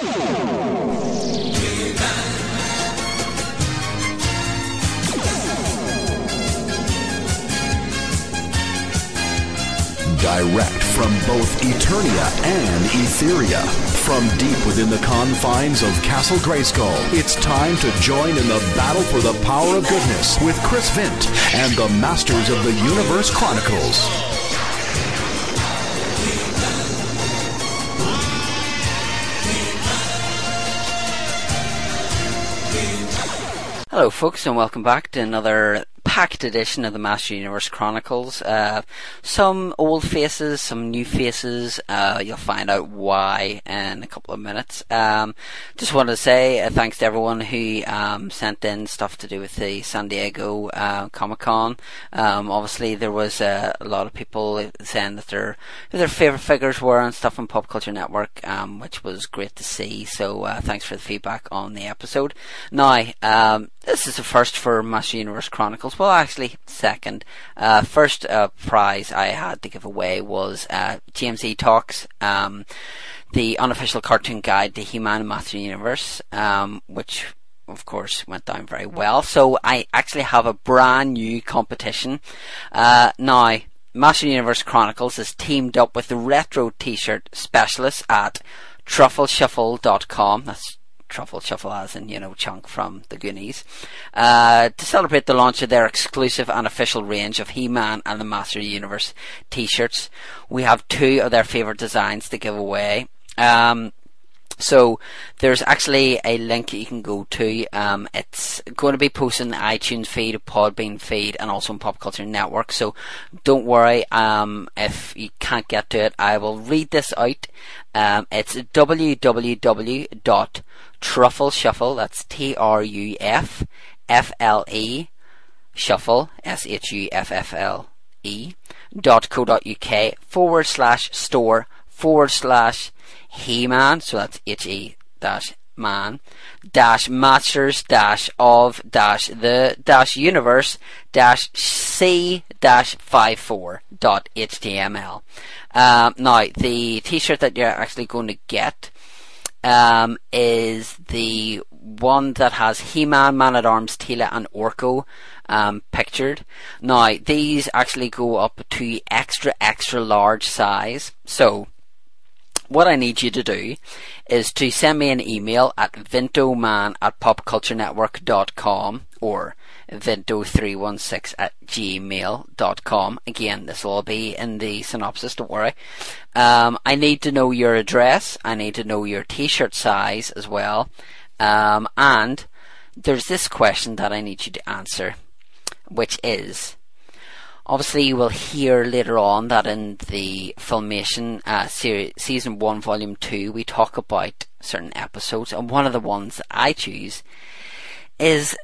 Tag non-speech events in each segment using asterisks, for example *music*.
Direct from both Eternia and Etheria. From deep within the confines of Castle Grayskull, it's time to join in the battle for the power of goodness with Chris Vint and the Masters of the Universe Chronicles. Hello, folks, and welcome back to another packed edition of the Master Universe Chronicles. Uh, some old faces, some new faces. Uh, you'll find out why in a couple of minutes. Um, just wanted to say uh, thanks to everyone who um, sent in stuff to do with the San Diego uh, Comic Con. Um, obviously, there was a lot of people saying that their their favorite figures were and stuff on Pop Culture Network, um, which was great to see. So uh, thanks for the feedback on the episode. Now, um, this is the first for Master Universe Chronicles. Well, actually, second. Uh, first uh, prize I had to give away was uh, Talks, um, the unofficial cartoon guide to He-Man and Master Universe, um, which of course went down very well. So I actually have a brand new competition uh, now. Master Universe Chronicles has teamed up with the retro T-shirt specialists at truffleshuffle.com. That's Truffle Shuffle as in, you know, Chunk from the Goonies, uh, to celebrate the launch of their exclusive and official range of He-Man and the Master Universe t-shirts. We have two of their favourite designs to give away. Um, so there's actually a link you can go to. Um, it's going to be posted in the iTunes feed, Podbean feed, and also in Pop Culture Network. So don't worry um, if you can't get to it. I will read this out. Um, it's www.truffleshuffle. That's T R U F F L E shuffle S H U F F L E dot co dot uk forward slash store forward slash he-Man, so that's H-E dash man, dash masters dash of dash the dash universe dash C dash five four dot HTML. Um, now, the t-shirt that you're actually going to get um, is the one that has He-Man, Man-at-Arms, Teela and Orko um, pictured. Now, these actually go up to extra, extra large size. So, what I need you to do is to send me an email at vintoman at popculturenetwork.com or vinto316 at gmail.com. Again, this will all be in the synopsis, don't worry. Um, I need to know your address. I need to know your t-shirt size as well. Um, and there's this question that I need you to answer, which is, Obviously, you will hear later on that in the Filmation uh, series, season one, volume two, we talk about certain episodes, and one of the ones I choose is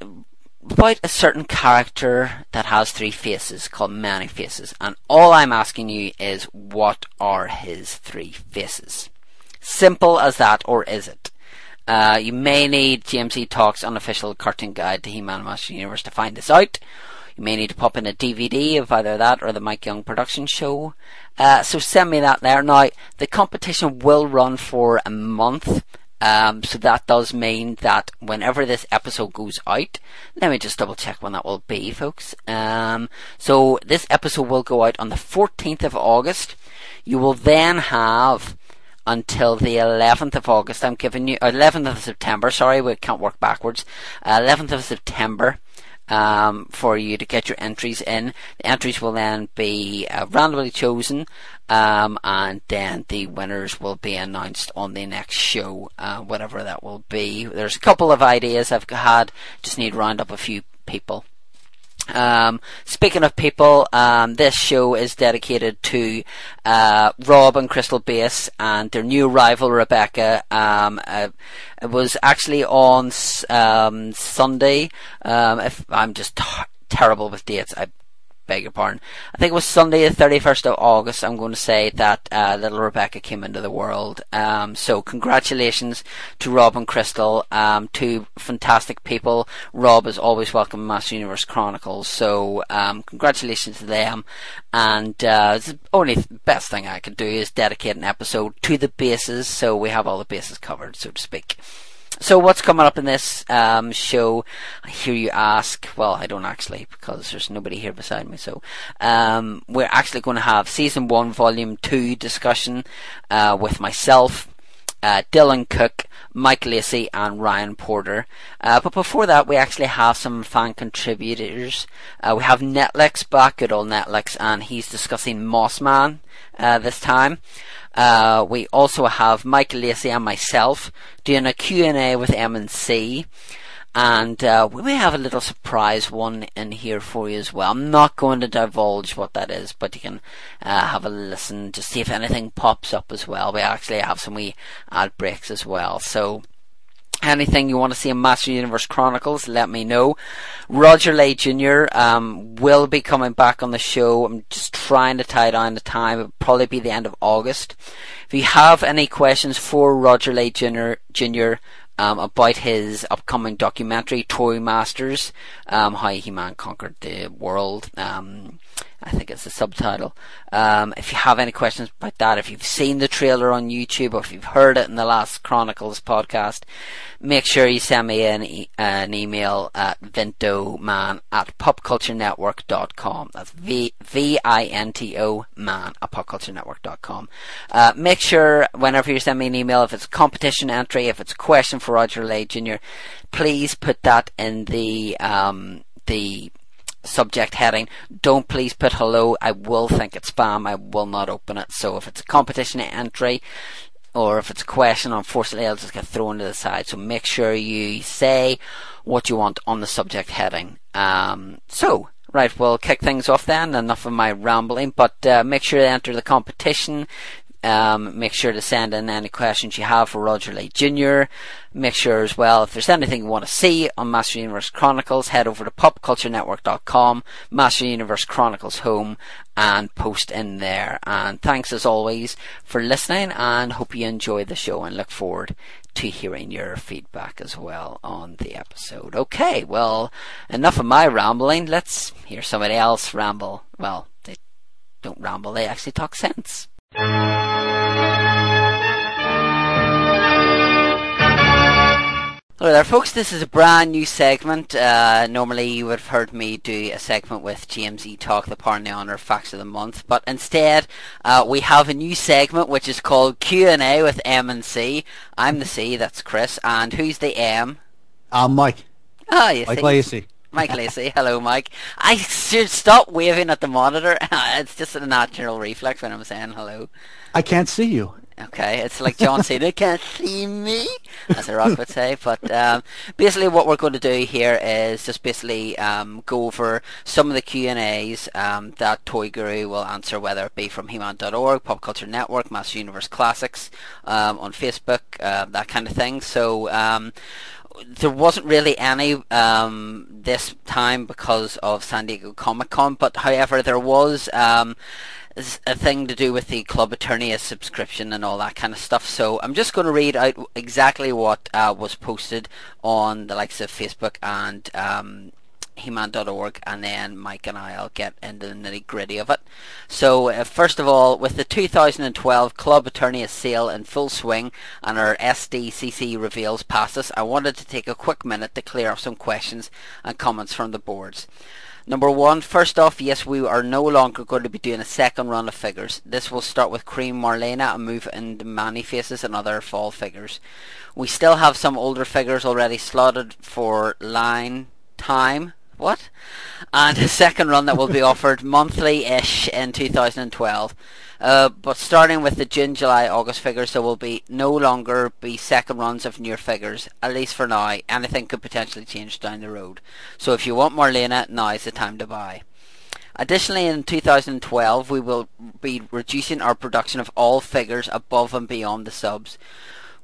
about a certain character that has three faces called Many Faces, and all I'm asking you is what are his three faces? Simple as that, or is it? Uh, you may need James Eatock's unofficial cartoon guide to He-Man Master Universe to find this out, you may need to pop in a DVD of either that or the Mike Young production show. Uh, so send me that there. Now, the competition will run for a month. Um, so that does mean that whenever this episode goes out, let me just double check when that will be, folks. Um, so this episode will go out on the 14th of August. You will then have until the 11th of August. I'm giving you, 11th of September, sorry, we can't work backwards. Uh, 11th of September um, for you to get your entries in. The entries will then be uh, randomly chosen, um, and then the winners will be announced on the next show, uh, whatever that will be. There's a couple of ideas I've had, just need to round up a few people. Um, speaking of people, um, this show is dedicated to uh, Rob and Crystal Bass and their new rival Rebecca. Um, uh, it was actually on um, Sunday. Um, if I'm just t- terrible with dates, I beg your pardon. I think it was Sunday, the 31st of August. I'm going to say that uh, little Rebecca came into the world. Um, so congratulations to Rob and Crystal, um, two fantastic people. Rob is always welcome Master Universe Chronicles. So um, congratulations to them. And uh, the only best thing I could do is dedicate an episode to the bases, so we have all the bases covered, so to speak. So what's coming up in this um, show? I hear you ask. Well, I don't actually because there's nobody here beside me. So um, we're actually going to have season one, volume two discussion uh, with myself, uh, Dylan Cook, Mike Lacey, and Ryan Porter. Uh, but before that, we actually have some fan contributors. Uh, we have Netflix back, good old Netflix, and he's discussing Moss Man uh, this time. Uh, we also have Mike Lacey and myself doing a Q&A with M&C. And uh, we may have a little surprise one in here for you as well. I'm not going to divulge what that is, but you can uh, have a listen to see if anything pops up as well. We actually have some wee ad breaks as well. So anything you want to see in Master Universe Chronicles, let me know. Roger Lay Jr. Um, will be coming back on the show. I'm just trying to tie down the time. It'll probably be the end of August. If you have any questions for Roger Lay Jr. Jr. Um, about his upcoming documentary, Toy Masters, um, how He-Man conquered the world. Um, I think it's the subtitle. Um, if you have any questions about that, if you've seen the trailer on YouTube or if you've heard it in the last Chronicles podcast, make sure you send me an, e- an email at vintoman at popculturenetwork.com. That's V V I N T O man at popculturenetwork.com. Uh, make sure whenever you send me an email, if it's a competition entry, if it's a question for Roger Lay Jr., please put that in the um, the subject heading. Don't please put hello. I will think it's spam. I will not open it. So if it's a competition entry or if it's a question, unfortunately, I'll just get thrown to the side. So make sure you say what you want on the subject heading. Um, so, right, we'll kick things off then. Enough of my rambling, but uh, make sure to enter the competition. Um, make sure to send in any questions you have for Roger Lay Jr. Make sure as well, if there's anything you want to see on Master Universe Chronicles, head over to popculturenetwork.com, Master Universe Chronicles home, and post in there. And thanks as always for listening and hope you enjoy the show and look forward to hearing your feedback as well on the episode. Okay, well, enough of my rambling. Let's hear somebody else ramble. Well, they don't ramble, they actually talk sense. Hello there, folks. This is a brand new segment. Uh, normally, you would have heard me do a segment with James E. Talk, the Power and the Honor Facts of the Month, but instead, uh, we have a new segment which is called Q and A with M and C. I'm the C, that's Chris, and who's the M? I'm Mike. Ah, you Mike see. Lacey. Mike Lacey. Hello, Mike. I should stop waving at the monitor. *laughs* it's just a natural reflex when I'm saying hello. I can't see you. Okay, it's like John Cena can't see me, as a rock would say. But um, basically, what we're going to do here is just basically um, go over some of the Q and A's um, that Toy Guru will answer, whether it be from He-Man.org, Pop Culture Network, Master Universe Classics, um, on Facebook, uh, that kind of thing. So. There wasn't really any um, this time because of San Diego Comic Con, but however, there was um, a thing to do with the Club Eternia subscription and all that kind of stuff. So I'm just going to read out exactly what uh, was posted on the likes of Facebook and um, He-Man.org, and then Mike and I'll get into the nitty gritty of it. So uh, first of all, with the 2012 Club Eternia sale in full swing and our SDCC reveals past us, I wanted to take a quick minute to clear up some questions and comments from the boards. Number one, first off, yes, we are no longer going to be doing a second run of figures. This will start with Queen Marlena and move into Many Faces and other fall figures. We still have some older figures already slotted for line time. What? And a second run that will be offered *laughs* monthly-ish in 2012. Uh, but starting with the June, July, August figures, there will be no longer be second runs of newer figures, at least for now. Anything could potentially change down the road. So if you want Marlena, now is the time to buy. Additionally, in 2012, we will be reducing our production of all figures above and beyond the subs.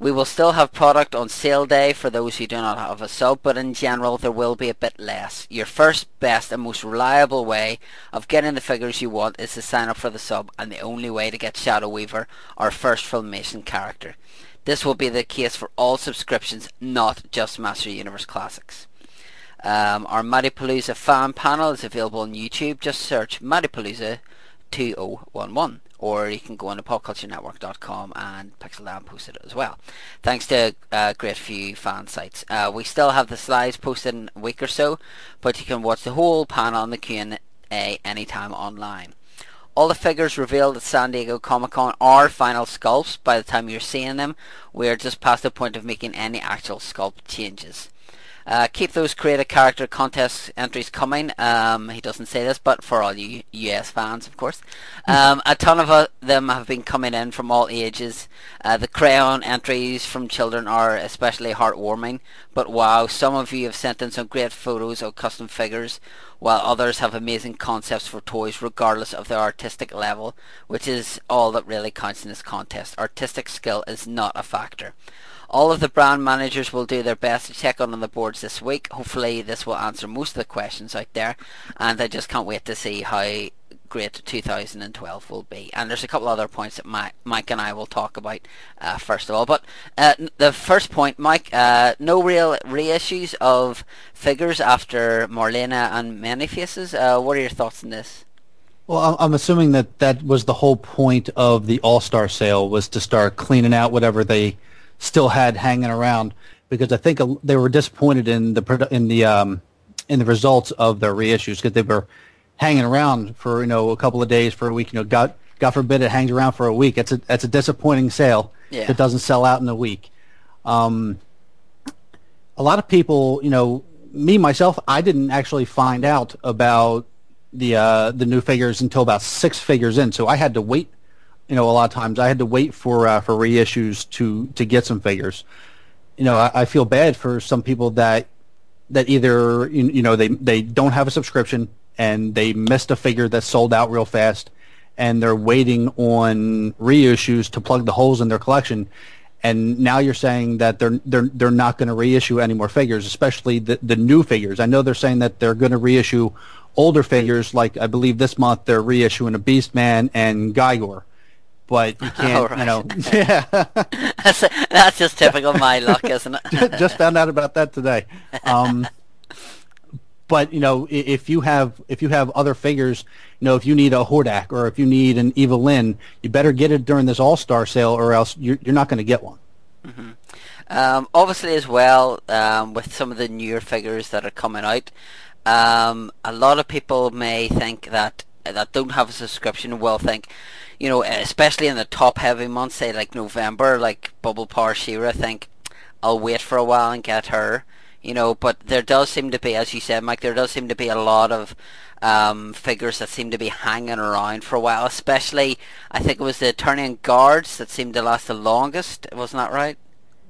We will still have product on sale day for those who do not have a sub, but in general there will be a bit less. Your first, best and most reliable way of getting the figures you want is to sign up for the sub and the only way to get Shadow Weaver, our first Filmation character. This will be the case for all subscriptions, not just Master Universe Classics. Um, our Mattypalooza fan panel is available on YouTube. Just search Mattypalooza 2011 or you can go on to popculturenetwork.com and Pixel Dan posted it as well. Thanks to a great few fan sites. Uh, we still have the slides posted in a week or so, but you can watch the whole panel on the Q&A anytime online. All the figures revealed at San Diego Comic Con are final sculpts. By the time you're seeing them, we are just past the point of making any actual sculpt changes. Uh, keep those creative character contest entries coming. Um, he doesn't say this, but for all you US fans, of course. Um, a ton of uh, them have been coming in from all ages. Uh, the crayon entries from children are especially heartwarming. But wow, some of you have sent in some great photos of custom figures, while others have amazing concepts for toys regardless of their artistic level, which is all that really counts in this contest. Artistic skill is not a factor. All of the brand managers will do their best to check on, the boards this week. Hopefully this will answer most of the questions out there and I just can't wait to see how great 2012 will be. And there's a couple other points that Mike, Mike and I will talk about uh, first of all. But uh, the first point, Mike, uh, no real reissues of figures after Marlena and Many Faces. Uh, what are your thoughts on this? Well, I'm assuming that that was the whole point of the All Star sale was to start cleaning out whatever they still had hanging around because I think they were disappointed in the in the um, in the results of their reissues because they were hanging around for you know a couple of days for a week. You know, God God forbid it hangs around for a week. It's a that's a disappointing sale yeah. that doesn't sell out in a week. Um, a lot of people, you know, me myself, I didn't actually find out about the uh, the new figures until about six figures in, so I had to wait you know, a lot of times. I had to wait for uh, for reissues to to get some figures. You know, I, I feel bad for some people that that either you, you know they they don't have a subscription and they missed a figure that sold out real fast and they're waiting on reissues to plug the holes in their collection. And now you're saying that they're they're they're not going to reissue any more figures especially the the new figures. I know they're saying that they're going to reissue older figures like i believe this month they're reissuing a beastman and Gygor but you *laughs* can't, right. you know. *laughs* *laughs* Yeah, that's, that's just typical my luck, isn't it? just found out about that today. Um, but you know, if you have if you have other figures, you know, if you need a Hordak or if you need an Evil-Lyn, you better get it during this All Star sale, or else you're you're not going to get one. Mm-hmm. Um, obviously, as well, um, with some of the newer figures that are coming out, um, a lot of people may think that that don't have a subscription will think, you know, especially in the top heavy months, say like November, like Bubble Power She-Ra, think I'll wait for a while and get her, you know. But there does seem to be, as you said, Mike, there does seem to be a lot of um, figures that seem to be hanging around for a while. Especially, I think it was the Eternian Guards that seemed to last the longest. Wasn't that right?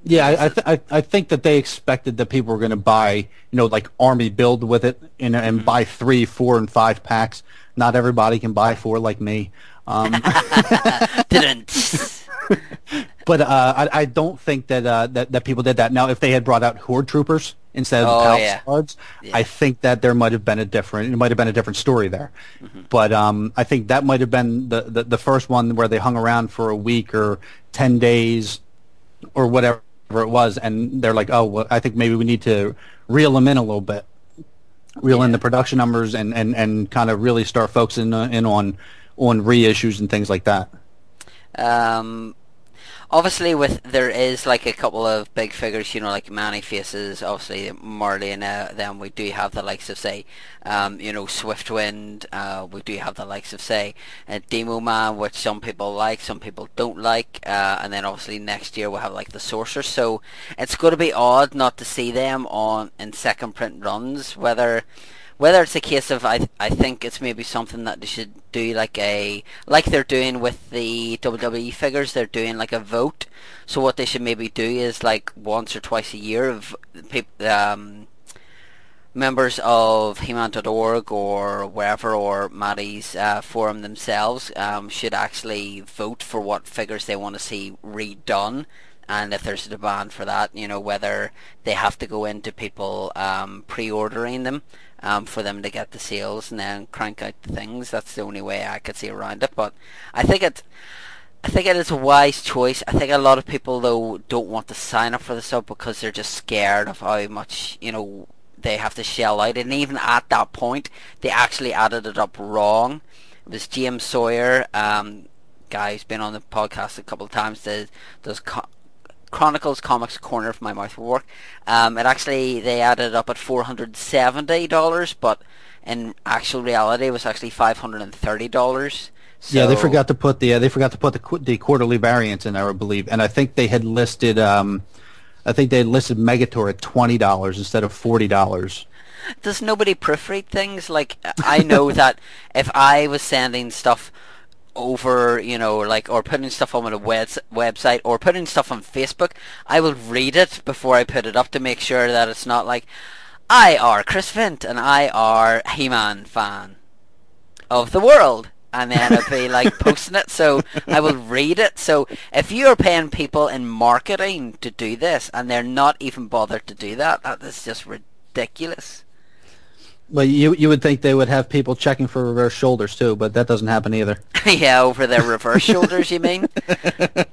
Yeah, I th- I, I think that they expected that people were going to buy, you know, like army build with it and, and mm-hmm. buy three, four, and five packs. Not everybody can buy four like me. Um, *laughs* Didn't. *laughs* but uh, I, I, don't think that, uh, that that people did that. Now, if they had brought out horde troopers instead of oh, the Palace yeah. Guards, yeah. I think that there might have been a different it might have been a different story there. Mm-hmm. But um, I think that might have been the, the the first one where they hung around for a week or ten days or whatever it was, and they're like, oh, well, I think maybe we need to reel them in a little bit, reel yeah. in the production numbers, and, and, and kind of really start focusing in on on reissues and things like that. Um, obviously, with there is like a couple of big figures, you know, like Many Faces, obviously Marlena. Then we do have the likes of say, um, you know, Swiftwind. Uh, we do have the likes of say, uh, Demoman, which some people like, some people don't like. Uh, and then obviously next year we'll have like the Sorcerer. So it's going to be odd not to see them on in second print runs, whether whether it's a case of I I think it's maybe something that they should do like a like they're doing with the WWE figures they're doing like a vote. So what they should maybe do is like once or twice a year of people um members of He-Man.org or wherever or Matty's uh, forum themselves um, should actually vote for what figures they want to see redone. And if there's a demand for that, you know, whether they have to go into people um, pre-ordering them um, for them to get the sales and then crank out the things. That's the only way I could see around it. But I think it, I think it is a wise choice. I think a lot of people though don't want to sign up for the sub because they're just scared of how much you know they have to shell out. And even at that point, they actually added it up wrong. It was James Sawyer, um, guy who's been on the podcast a couple of times. Does does co- Chronicles Comics Corner for my mouth will work. Um, it actually they added up at four hundred seventy dollars, but in actual reality, it was actually five hundred and thirty dollars. So, yeah, they forgot to put the uh, they forgot to put the the quarterly variants in there, I believe, and I think they had listed um, I think they had listed Megator at twenty dollars instead of forty dollars. Does nobody proofread things? Like I know *laughs* that if I was sending stuff over, you know, like, or putting stuff on a web- website or putting stuff on Facebook, I will read it before I put it up to make sure that it's not like, I are Chris Vint and I are He-Man fan of the world. And then I'll be like *laughs* posting it, so I will read it. So if you are paying people in marketing to do this, and they're not even bothered to do that, that is just ridiculous. Well, you you would think they would have people checking for reverse shoulders too, but that doesn't happen either. *laughs* yeah, over their reverse shoulders, you mean?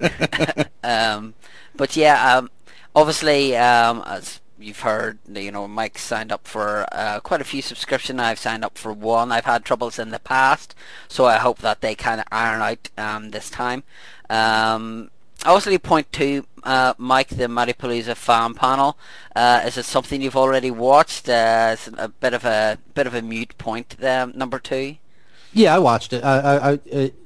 *laughs* um, but yeah, um, obviously, um, as you've heard, you know, Mike signed up for uh, quite a few subscriptions. I've signed up for one. I've had troubles in the past, so I hope that they kind of iron out um, this time. Um, obviously, point two uh, Mike, the Mattypalooza farm panel. Uh, is it something you've already watched? Uh, it's a bit of a bit of a mute point there, number two. Yeah, I watched it. I, I, I,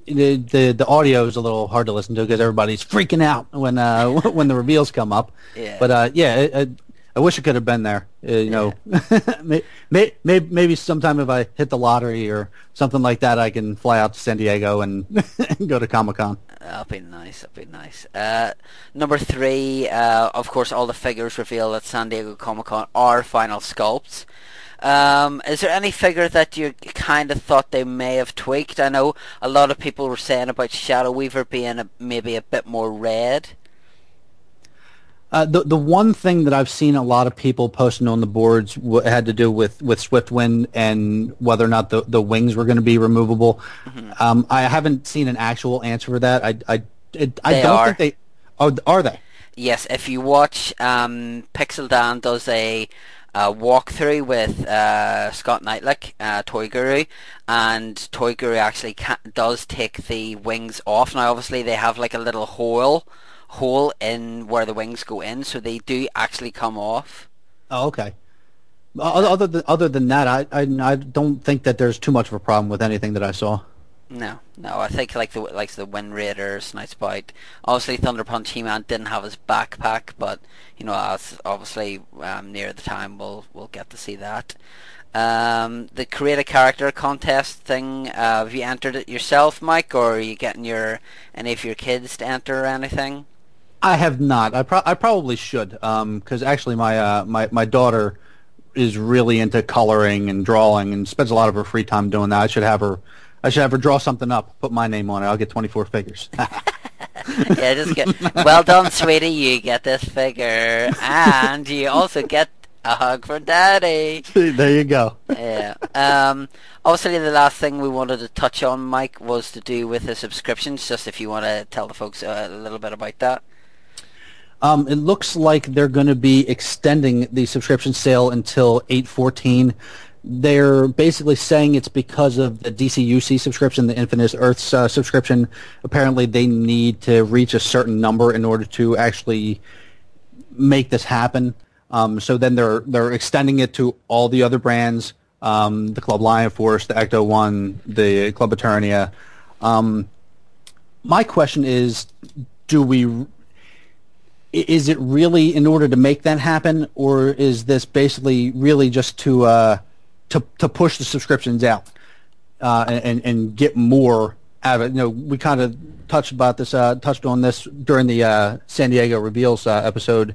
the, the the audio is a little hard to listen to because everybody's freaking out when uh, *laughs* when the reveals come up. Yeah. But uh, yeah, it, it, I wish I could have been there. Uh, you know, maybe, *laughs* maybe maybe sometime if I hit the lottery or something like that, I can fly out to San Diego and, *laughs* and go to Comic Con. That'll be nice. That'll be nice. Uh, number three, uh, of course, all the figures revealed at San Diego Comic Con are final sculpts. Um, is there any figure that you kind of thought they may have tweaked? I know a lot of people were saying about Shadow Weaver being a, maybe a bit more red. Uh, the the one thing that I've seen a lot of people posting on the boards w- had to do with, with Swiftwind and whether or not the, the wings were going to be removable. Mm-hmm. Um, I haven't seen an actual answer for that. I I it, I don't are. think they. Oh, are they? Yes. If you watch, um, Pixel Dan does a uh, walkthrough with uh, Scott Neitlich, uh, Toy Guru, and Toy Guru actually does take the wings off. Now, obviously, they have like a little hole hole in where the wings go in, so they do actually come off. Oh, okay. Other than other than that, I, I I don't think that there's too much of a problem with anything that I saw. No, no. I think like the like the Wind Raider, Snidespite. Obviously, Thunder Punch He-Man didn't have his backpack, but you know, as obviously um, near the time we'll we'll get to see that. Um, the create a character contest thing. Uh, have you entered it yourself, Mike, or are you getting your any of your kids to enter or anything? I have not. I, pro- I probably should, because um, actually my uh, my my daughter is really into coloring and drawing and spends a lot of her free time doing that. I should have her. I should have her draw something up, put my name on it. I'll get twenty four figures. *laughs* yeah, just get well done, sweetie. You get this figure, and you also get a hug for daddy. there you go. yeah. Um, obviously, the last thing we wanted to touch on, Mike, was to do with the subscriptions. Just if you want to tell the folks a little bit about that. Um, it looks like they're going to be extending the subscription sale until 814. They're basically saying it's because of the DCUC subscription, the Infinite Earths uh, subscription. Apparently, they need to reach a certain number in order to actually make this happen. Um, so then they're they're extending it to all the other brands, um, the Club Lion Force, the Ecto One, the Club Eternia. Um, my question is, do we is it really in order to make that happen, or is this basically really just to uh, to to push the subscriptions out uh, and and get more out of it? You know, we kind of touched about this, uh, touched on this during the uh, San Diego reveals uh, episode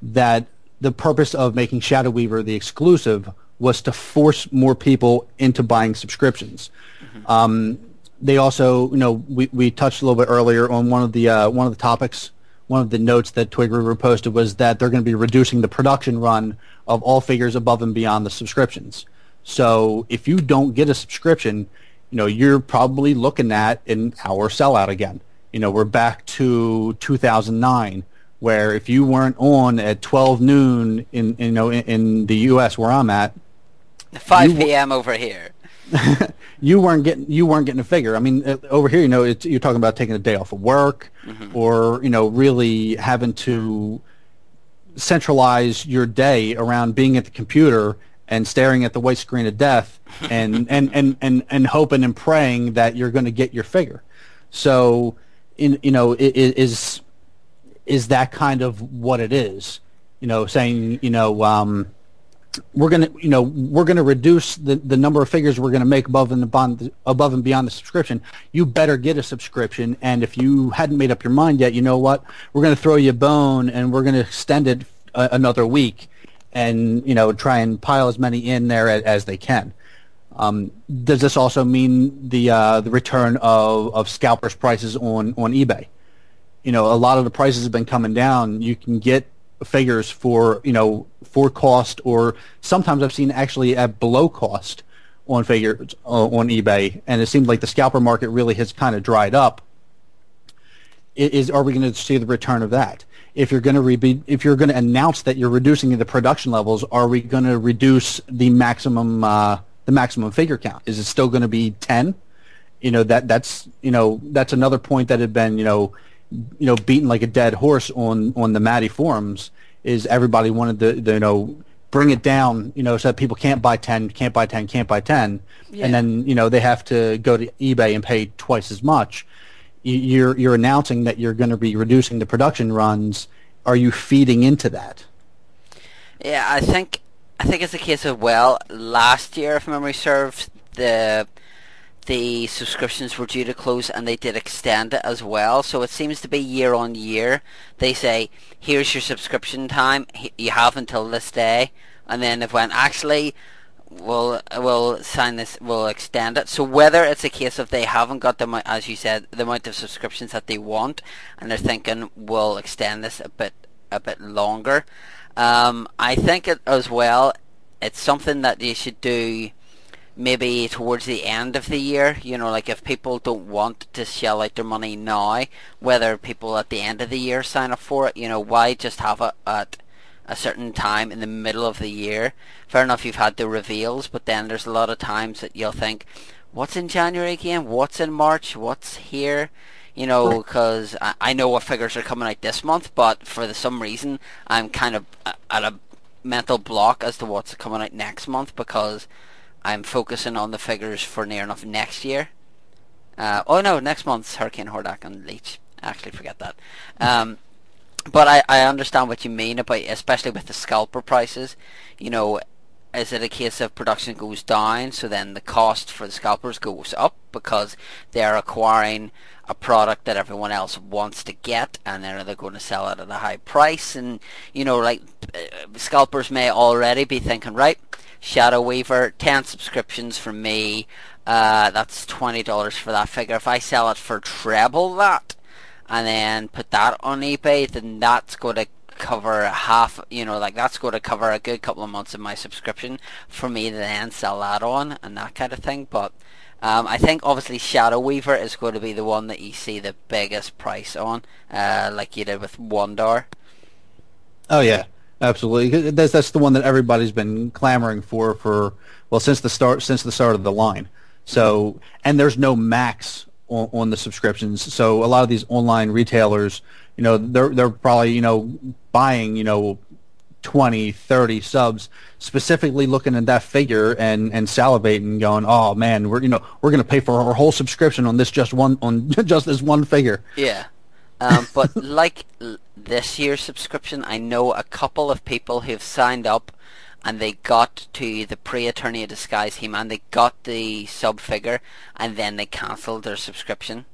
that the purpose of making Shadow Weaver the exclusive was to force more people into buying subscriptions. Mm-hmm. Um, they also, you know, we, we touched a little bit earlier on one of the uh, one of the topics one of the notes that Toy Guru posted was that they're going to be reducing the production run of all figures above and beyond the subscriptions. So if you don't get a subscription, you know, you're probably looking at an hour sellout again. You know, we're back to 2009 where if you weren't on at 12 noon in you know in, in the US where I'm at 5 p.m. over here. *laughs* you weren't getting you weren't getting a figure. I mean, uh, over here, you know, you're talking about taking a day off of work, mm-hmm. or you know, really having to centralize your day around being at the computer and staring at the white screen of death, and *laughs* and, and, and, and hoping and praying that you're going to get your figure. So, in you know, is is that kind of what it is? You know, saying you know. Um, we're going to you know we're going to reduce the, the number of figures we're going to make above and beyond above and beyond the subscription. You better get a subscription and if you hadn't made up your mind yet you know what? We're going to throw you a bone and we're going to extend it a, another week and you know try and pile as many in there as, as they can. Um, does this also mean the uh, the return of, of scalpers prices on on eBay? You know a lot of the prices have been coming down. You can get figures for you know for cost or sometimes I've seen actually at below cost on figures uh, on eBay and it seems like the scalper market really has kind of dried up. Is are we going to see the return of that? If you're going to re- if you're going to announce that you're reducing the production levels are we going to reduce the maximum uh, the maximum figure count? Is it still going to be 10 you know that that's you know that's another point that had been you know you know, beaten like a dead horse on on the Matty forums is everybody wanted to, to you know bring it down, you know, so that people can't buy ten, can't buy ten, can't buy ten, yeah. and then you know they have to go to eBay and pay twice as much. You're you're announcing that you're going to be reducing the production runs. Are you feeding into that? Yeah, I think I think it's a case of well, last year, if memory serves, the the subscriptions were due to close and they did extend it as well. So it seems to be year on year. They say, here's your subscription time. You have until this day. And then they've went, actually, we'll, we'll sign this, we'll extend it. So whether it's a case of they haven't got the, as you said, the amount of subscriptions that they want and they're thinking, we'll extend this a bit, a bit longer. Um, I think it as well, it's something that you should do maybe towards the end of the year, you know, like if people don't want to shell out their money now, whether people at the end of the year sign up for it, you know, why just have it at a certain time in the middle of the year? Fair enough, you've had the reveals, but then there's a lot of times that you'll think, what's in January again? What's in March? What's here? You know, because I, I know what figures are coming out this month, but for the, some reason, I'm kind of uh, at a mental block as to what's coming out next month because I'm focusing on the figures for near enough next year. Uh, oh no, next month's Hurricane Hordak and Leech. Actually, forget that. Um, but I, I understand what you mean about, especially with the scalper prices. You know, is it a case of production goes down, so then the cost for the scalpers goes up because they're acquiring a product that everyone else wants to get, and then they're going to sell it at a high price. And you know, like uh, scalpers may already be thinking, right, Shadow Weaver, 10 subscriptions from me. Uh, that's $20 for that figure. If I sell it for treble that, and then put that on eBay, then that's going to cover half, you know, like that's going to cover a good couple of months of my subscription for me to then sell that on and that kind of thing. But um, I think obviously Shadow Weaver is going to be the one that you see the biggest price on, uh, like you did with Wun-Dar. Oh yeah, Absolutely, that's that's the one that everybody's been clamoring for for well since the start since the start of the line. So and there's no max on, on the subscriptions. So a lot of these online retailers, you know, they're they're probably you know buying you know 20, 30 subs, specifically looking at that figure and, and salivating, going, "Oh man, we're you know we're going to pay for our whole subscription on this just one on *laughs* just this one figure." Yeah, um, but like this year's subscription, I know a couple of people who've signed up and they got to the pre-Eternia Disguise He-Man, they got the sub figure, and then they cancelled their subscription.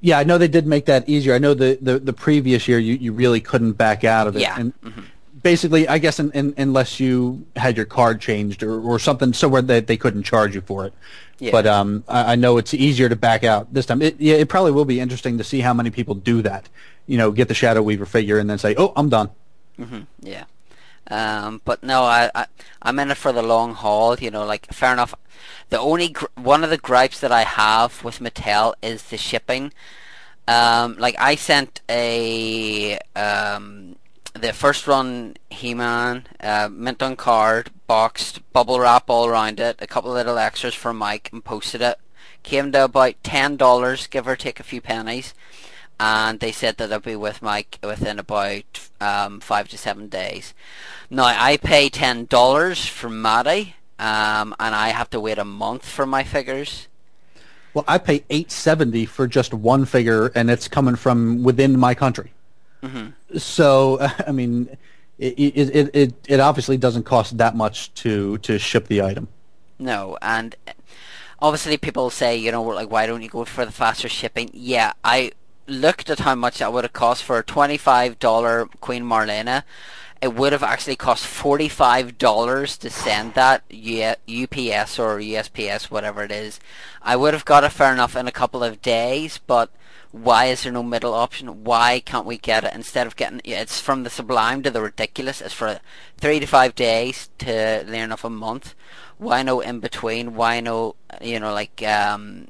Yeah, I know they did make that easier. I know the, the, the previous year you, you really couldn't back out of it. Yeah. And mm-hmm. basically, I guess, in, in, unless you had your card changed or, or something, somewhere where they, they couldn't charge you for it. Yeah. But um, I, I know it's easier to back out this time. It, yeah, it probably will be interesting to see how many people do that. You know, get the Shadow Weaver figure and then say, "Oh, I'm done." hmm Yeah. Um, but no, I, I I'm in it for the long haul. You know, like fair enough. The only gr- one of the gripes that I have with Mattel is the shipping. Um, like I sent a um, the first run He-Man uh, mint on card, boxed, bubble wrap all around it, a couple little extras for Mike, and posted it. Came to about ten dollars, give or take a few pennies and they said that they'll be with Mike within about um, five to seven days. Now I pay ten dollars for Matty, um, and I have to wait a month for my figures. Well, I pay eight seventy for just one figure, and it's coming from within my country. So, *laughs* I mean, it, it it it obviously doesn't cost that much to to ship the item. No, and obviously people say, you know, like why don't you go for the faster shipping? Yeah, I looked at how much that would have cost for a twenty-five dollar Queen Marlena. It would have actually cost forty-five dollars to send that UPS or USPS, whatever it is. I would have got it fair enough in a couple of days, but why is there no middle option? Why can't we get it instead of getting? It's from the sublime to the ridiculous. It's for three to five days to near enough a month. Why no in between? Why no? You know, like um,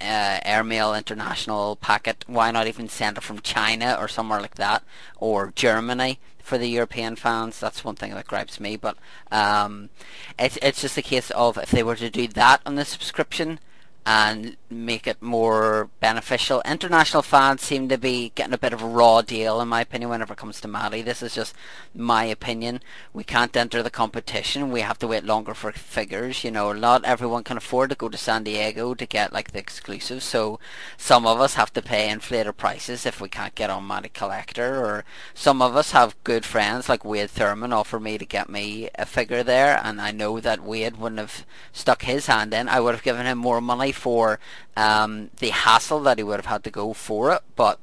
uh, airmail international packet. Why not even send it from China or somewhere like that, or Germany for the European fans? That's one thing that gripes me. But um, it's it's just a case of if they were to do that on the subscription and make it more beneficial. International fans seem to be getting a bit of a raw deal, in my opinion, whenever it comes to Matty. This is just my opinion. We can't enter the competition. We have to wait longer for figures. You know, not everyone can afford to go to San Diego to get like the exclusives. So some of us have to pay inflated prices if we can't get on Matty Collector, or some of us have good friends like Wade Thurman offer me to get me a figure there, and I know that Wade wouldn't have stuck his hand in. I would have given him more money for um, the hassle that he would have had to go for it. But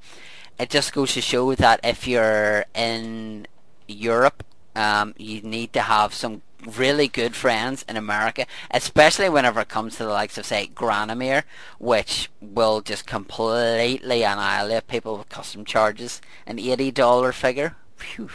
it just goes to show that if you're in Europe, um, you need to have some really good friends in America, especially whenever it comes to the likes of say Granamyr, which will just completely annihilate people with custom charges. An eighty dollar figure. Phew.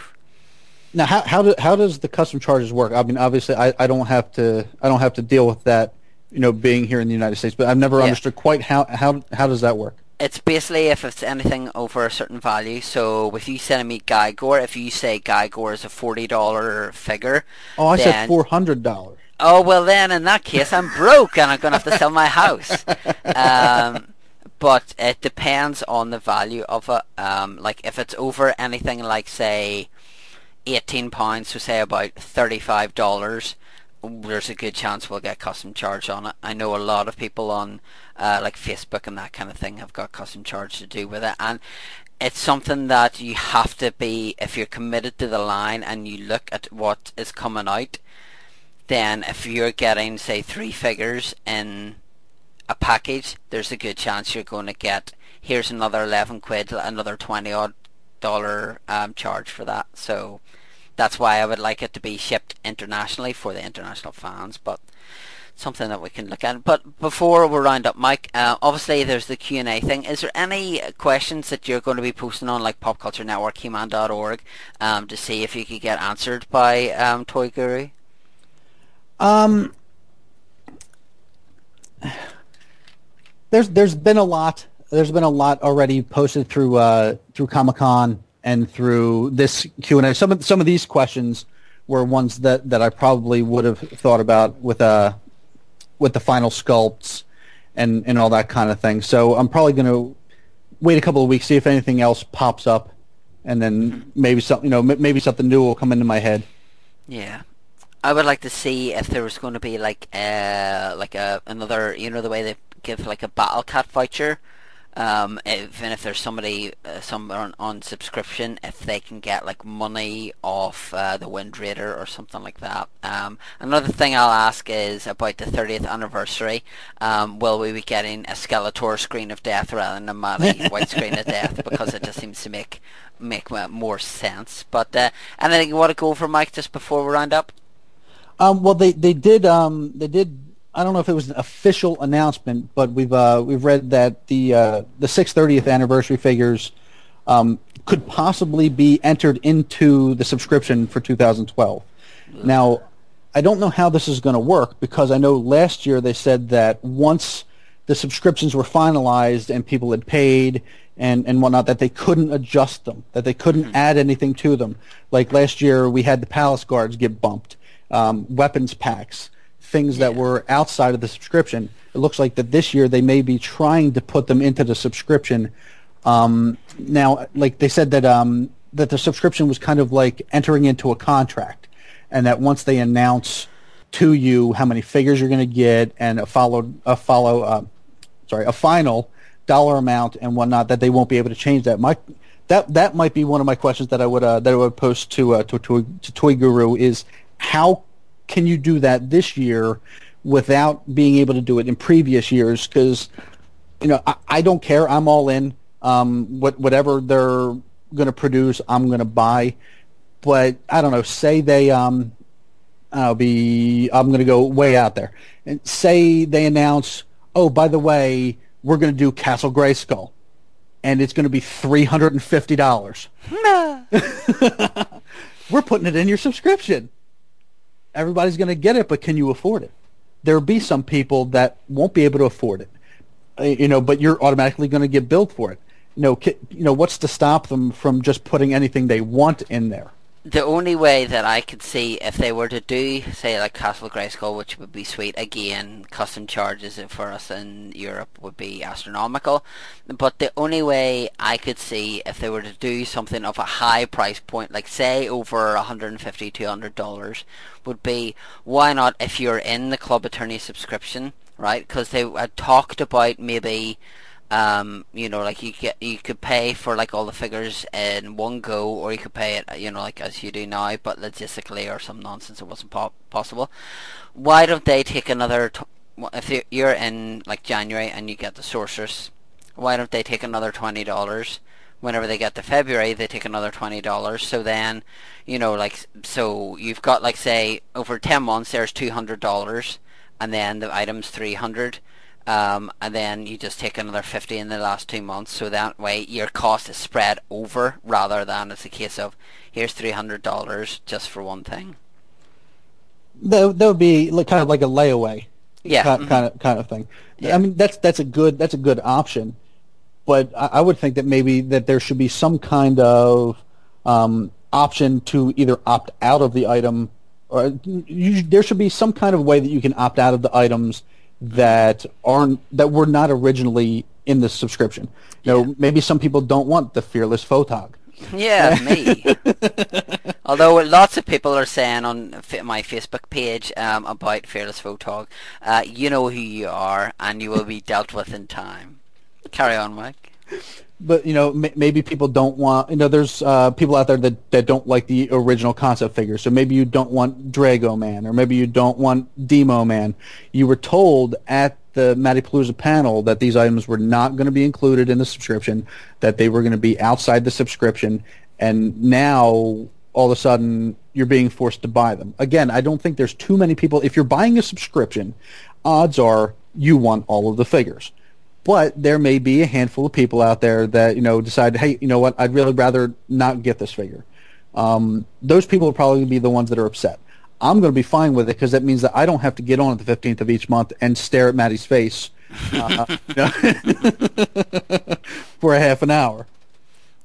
Now, how how, do, how does the custom charges work? I mean, obviously, I, I don't have to I don't have to deal with that, you know, being here in the United States. But I've never Yeah. understood quite how how how does that work? It's basically if it's anything over a certain value. So if you send me Gygor, if you say Gygor is a forty dollar figure, Oh, I said four hundred dollars. Oh well, then in that case, I'm broke and I'm gonna have to sell my house. *laughs* Um, but it depends on the value of it. Um, like if it's over anything like say eighteen pounds, so say about thirty-five dollars, there's a good chance we'll get custom charge on it. I know a lot of people on uh, like Facebook and that kind of thing have got custom charge to do with it, and it's something that you have to be if you're committed to the line and you look at what is coming out then if you're getting say three figures in a package, there's a good chance you're going to get here's another eleven quid, another twenty odd dollar um, charge for that. So that's why I would like it to be shipped internationally for the international fans, but something that we can look at. But before we round up, Mike, uh, obviously there's the Q and A thing. Is there any questions that you're going to be posting on like Pop Culture Network, He-Man.org, um, to see if you could get answered by um, Toy Guru? Um, there's there's been a lot. There's been a lot already posted through uh, through Comic Con and through this Q and A. Some of some of these questions were ones that, that I probably would have thought about with uh with the final sculpts and and all that kind of thing. So I'm probably going to wait a couple of weeks, see if anything else pops up, and then maybe something you know maybe something new will come into my head. Yeah. I would like to see if there was going to be like uh like a another you know the way they give like a battle cat voucher um, even if there's somebody uh, someone on, on, subscription, if they can get like money off uh, the Wind Raider or something like that. Um, another thing I'll ask is about the 30th anniversary. Um, will we be getting a Skeletor screen of death rather than a Matty *laughs* white screen of death? Because it just seems to make make more sense. But uh, anything you want to go for, Mike, just before we round up? Um, well, they they did um, they did I don't know if it was an official announcement, but we've uh, we've read that the uh, the 630th anniversary figures um, could possibly be entered into the subscription for 2012. Now, I don't know how this is going to work because I know last year they said that once the subscriptions were finalized and people had paid and, and whatnot, that they couldn't adjust them, that they couldn't mm-hmm. add anything to them. Like last year, we had the Palace Guards get bumped, um, weapons packs things that were outside of the subscription. It looks like that this year they may be trying to put them into the subscription. Um, now, like they said that um, that the subscription was kind of like entering into a contract, and that once they announce to you how many figures you're going to get and a follow a follow uh, sorry a final dollar amount and whatnot, that they won't be able to change that. My that that might be one of my questions that I would uh, that I would post to, uh, to to to Toy Guru is how can you do that this year without being able to do it in previous years? Because you know, I, I, don't care. I'm all in. Um, what whatever they're going to produce, I'm going to buy. But I don't know. Say they um, I'll be. I'm going to go way out there and say they announce. Oh, by the way, we're going to do Castle Grayskull, and it's going to be three hundred and fifty dollars. *laughs* we're putting it in your subscription everybody's going to get it, but can you afford it? There'll be some people that won't be able to afford it, uh, you know, but you're automatically going to get billed for it. You know, you know, what's to stop them from just putting anything they want in there? The only way that I could see if they were to do, say, like Castle Grayskull, which would be sweet, again, custom charges for us in Europe would be astronomical. But the only way I could see if they were to do something of a high price point, like say over 150 $200, would be why not if you're in the Club Eternia subscription, right? Because they had talked about maybe um, you know, like you get you could pay for like all the figures in one go, or you could pay it, you know, like as you do now, but logistically or some nonsense it wasn't po- possible. Why don't they take another? If you're in like January and you get the sorceress, why don't they take another twenty dollars? Whenever they get to February, they take another twenty dollars. So then, you know, like so you've got like say over ten months, there's two hundred dollars, and then the item's three hundred um, and then you just take another 50 in the last two months so that way your cost is spread over rather than it's a case of here's $300 just for one thing that, that would be like, kind of like a layaway yeah kind, mm-hmm. kind of kind of thing yeah. i mean that's that's a good that's a good option but I, I, would think that maybe that there should be some kind of um, option to either opt out of the item or you, there should be some kind of way that you can opt out of the items that aren't that were not originally in the subscription. You know, maybe some people don't want the fearless photog. Yeah, me. *laughs* Although lots of people are saying on my Facebook page um, about Fearless Photog, uh, you know who you are, and you will be dealt with in time. Carry on, Mike but you know m- maybe people don't want you know there's uh, people out there that, that don't like the original concept figure so maybe you don't want Draego-Man or maybe you don't want Demo Man. You were told at the Mattypalooza panel that these items were not going to be included in the subscription that they were going to be outside the subscription and now all of a sudden you're being forced to buy them. Again I don't think there's too many people if you're buying a subscription odds are you want all of the figures but there may be a handful of people out there that you know decide, hey, you know what, I'd really rather not get this figure. Um, those people will probably be the ones that are upset. I'm going to be fine with it because that means that I don't have to get on at the 15th of each month and stare at Matty's face uh, *laughs* for a half an hour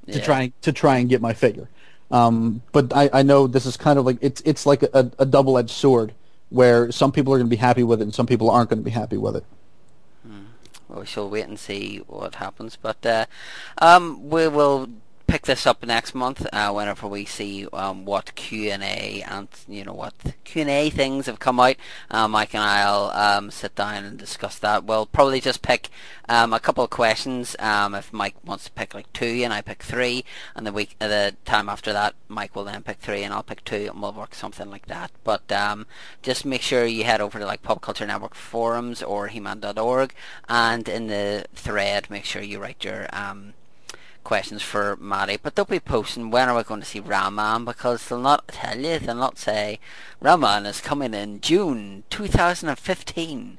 yeah. to try to try and get my figure. Um, but I, I know this is kind of like it's it's like a, a double-edged sword where some people are going to be happy with it and some people aren't going to be happy with it we shall wait and see what happens. But uh, um, we will pick this up next month uh, whenever we see um, what Q and you know what Q and A things have come out. Uh, Mike and I'll um, sit down and discuss that. We'll probably just pick um, a couple of questions. Um, if Mike wants to pick like two and I pick three, and the week uh, the time after that, Mike will then pick three and I'll pick two, and we'll work something like that. But um, just make sure you head over to like Pop Culture Network forums or He-Man.org, and in the thread, make sure you write your um, questions for Matty, but they'll be posting when are we going to see Ram-Man because they'll not tell you, they'll not say Ram-Man is coming in June 2015.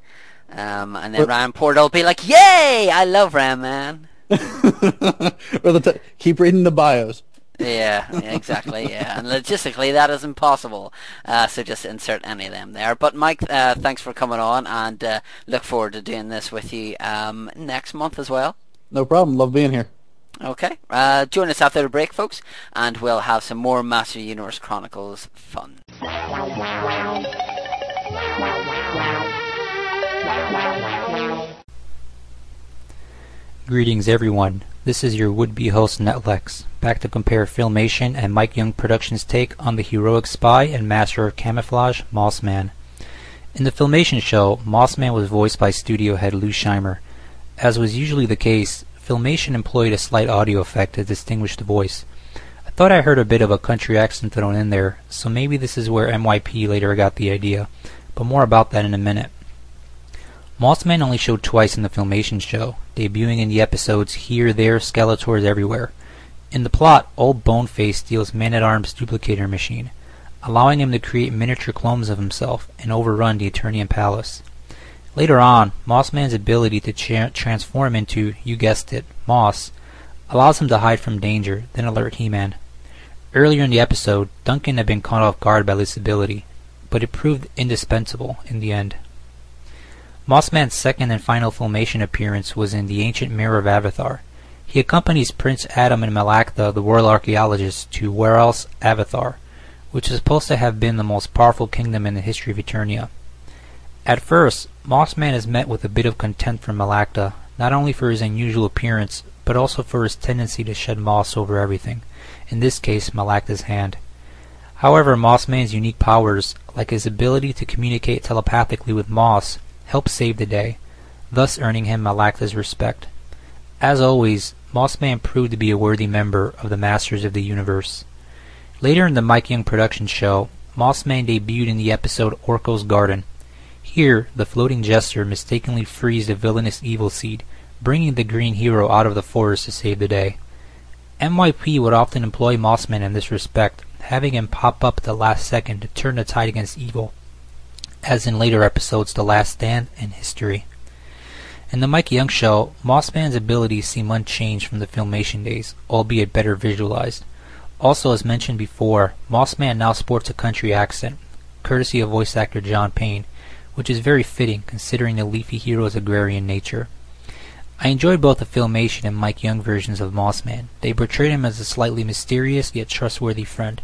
Um, and then well, Ryan Porter will be like, Yay! I love Ram-Man. *laughs* well, t- keep reading the bios. yeah, exactly. Yeah, and logistically that is impossible. Uh, so just insert any of them there. But Mike, uh, thanks for coming on, and uh, look forward to doing this with you um, next month as well. No problem. Love being here. Okay. Uh, join us after the break, folks, and we'll have some more Master Universe Chronicles fun. Greetings, everyone. This is your would-be host, Netlex, back to compare Filmation and Mike Young Productions' take on the heroic spy and master of camouflage, Moss Man. In the Filmation show, Moss Man was voiced by studio head Lou Scheimer. As was usually the case, Filmation employed a slight audio effect to distinguish the voice. I thought I heard a bit of a country accent thrown in there, so maybe this is where MYP later got the idea, but more about that in a minute. Moss Man only showed twice in the Filmation show, debuting in the episodes Here, There, Skeletors Everywhere. In the plot, old Boneface steals Man-at-Arms' duplicator machine, allowing him to create miniature clones of himself and overrun the Eternian Palace. Later on, Moss Man's ability to transform into, you guessed it, Moss, allows him to hide from danger, then alert He-Man. Earlier in the episode, Duncan had been caught off guard by this ability, but it proved indispensable in the end. Moss Man's second and final filmation appearance was in The Ancient Mirror of Avathar. He accompanies Prince Adam and Malaktha, the royal archaeologist, to where else Avathar, which is supposed to have been the most powerful kingdom in the history of Eternia. At first, Moss Man is met with a bit of contempt from Malaktha, not only for his unusual appearance, but also for his tendency to shed moss over everything, in this case Malaktha's hand. However, Moss Man's unique powers, like his ability to communicate telepathically with Moss, help save the day, thus earning him Malaktha's respect. As always, Moss Man proved to be a worthy member of the Masters of the Universe. Later in the Mike Young production show, Moss Man debuted in the episode Orko's Garden, here, the floating jester mistakenly frees the villainous Evil Seed, bringing the green hero out of the forest to save the day. MYP would often employ Moss Man in this respect, having him pop up at the last second to turn the tide against evil, as in later episodes The Last Stand and History. In the Mike Young show, Moss Man's abilities seem unchanged from the filmation days, albeit better visualized. Also, as mentioned before, Moss Man now sports a country accent, courtesy of voice actor John Payne, which is very fitting considering the leafy hero's agrarian nature. I enjoyed both the Filmation and Mike Young versions of Moss Man. They portrayed him as a slightly mysterious yet trustworthy friend,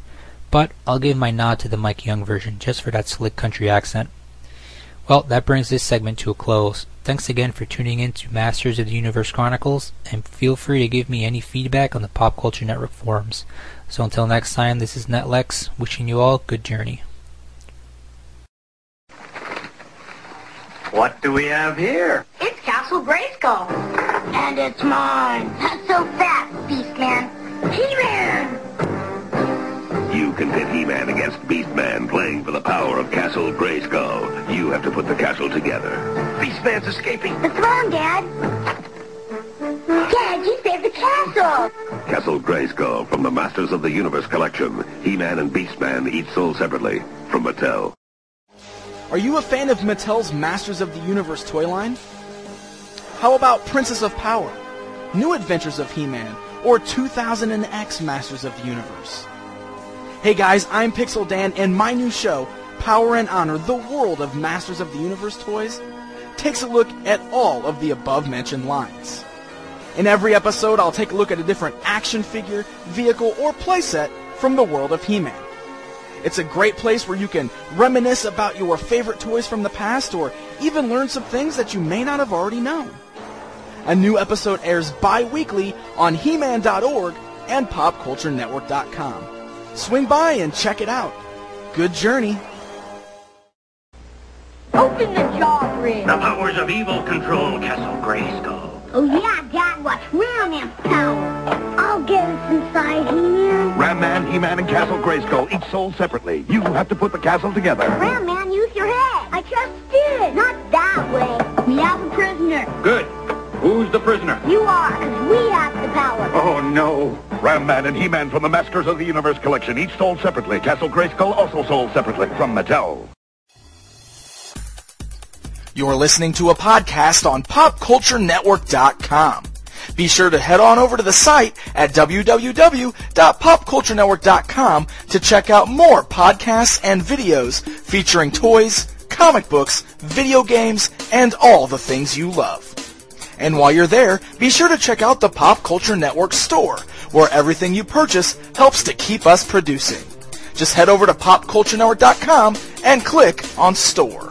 but I'll give my nod to the Mike Young version just for that slick country accent. Well, that brings this segment to a close. Thanks again for tuning in to Masters of the Universe Chronicles, and feel free to give me any feedback on the Pop Culture Network forums. So until next time, this is Netlex, wishing you all good journey. What do we have here? It's Castle Grayskull. And it's mine. Not so fast, Beastman. He-Man! You can pit He-Man against Beastman playing for the power of Castle Grayskull. You have to put the castle together. Beastman's escaping. The throne, Dad. Dad, you saved the castle. Castle Grayskull from the Masters of the Universe collection. He-Man and Beastman each sold separately from Mattel. Are you a fan of Mattel's Masters of the Universe toy line? How about Princess of Power, New Adventures of He-Man, or 200X Masters of the Universe? Hey guys, I'm Pixel Dan, and my new show, Power and Honor, the world of Masters of the Universe toys, takes a look at all of the above-mentioned lines. In every episode, I'll take a look at a different action figure, vehicle, or playset from the world of He-Man. It's a great place where you can reminisce about your favorite toys from the past or even learn some things that you may not have already known. A new episode airs bi-weekly on He-Man.org and PopCultureNetwork.com. Swing by and check it out. Good journey. Open the jaw bridge. The powers of evil control Castle Grayskull. Oh yeah, Dad, what's Ram Man's power? I'll get us inside, He-Man. Ram Man, He-Man, and Castle Grayskull, each sold separately. You have to put the castle together. Ram Man, use your head. I just did. Not that way. We have a prisoner. Good. Who's the prisoner? You are, because we have the power. Oh, no. Ram Man and He-Man from the Masters of the Universe collection, each sold separately. Castle Grayskull also sold separately from Mattel. You're listening to a podcast on PopCultureNetwork.com. Be sure to head on over to the site at www.popculturenetwork.com to check out more podcasts and videos featuring toys, comic books, video games, and all the things you love. And while you're there, be sure to check out the Pop Culture Network store, where everything you purchase helps to keep us producing. Just head over to popculturenetwork.com and click on store.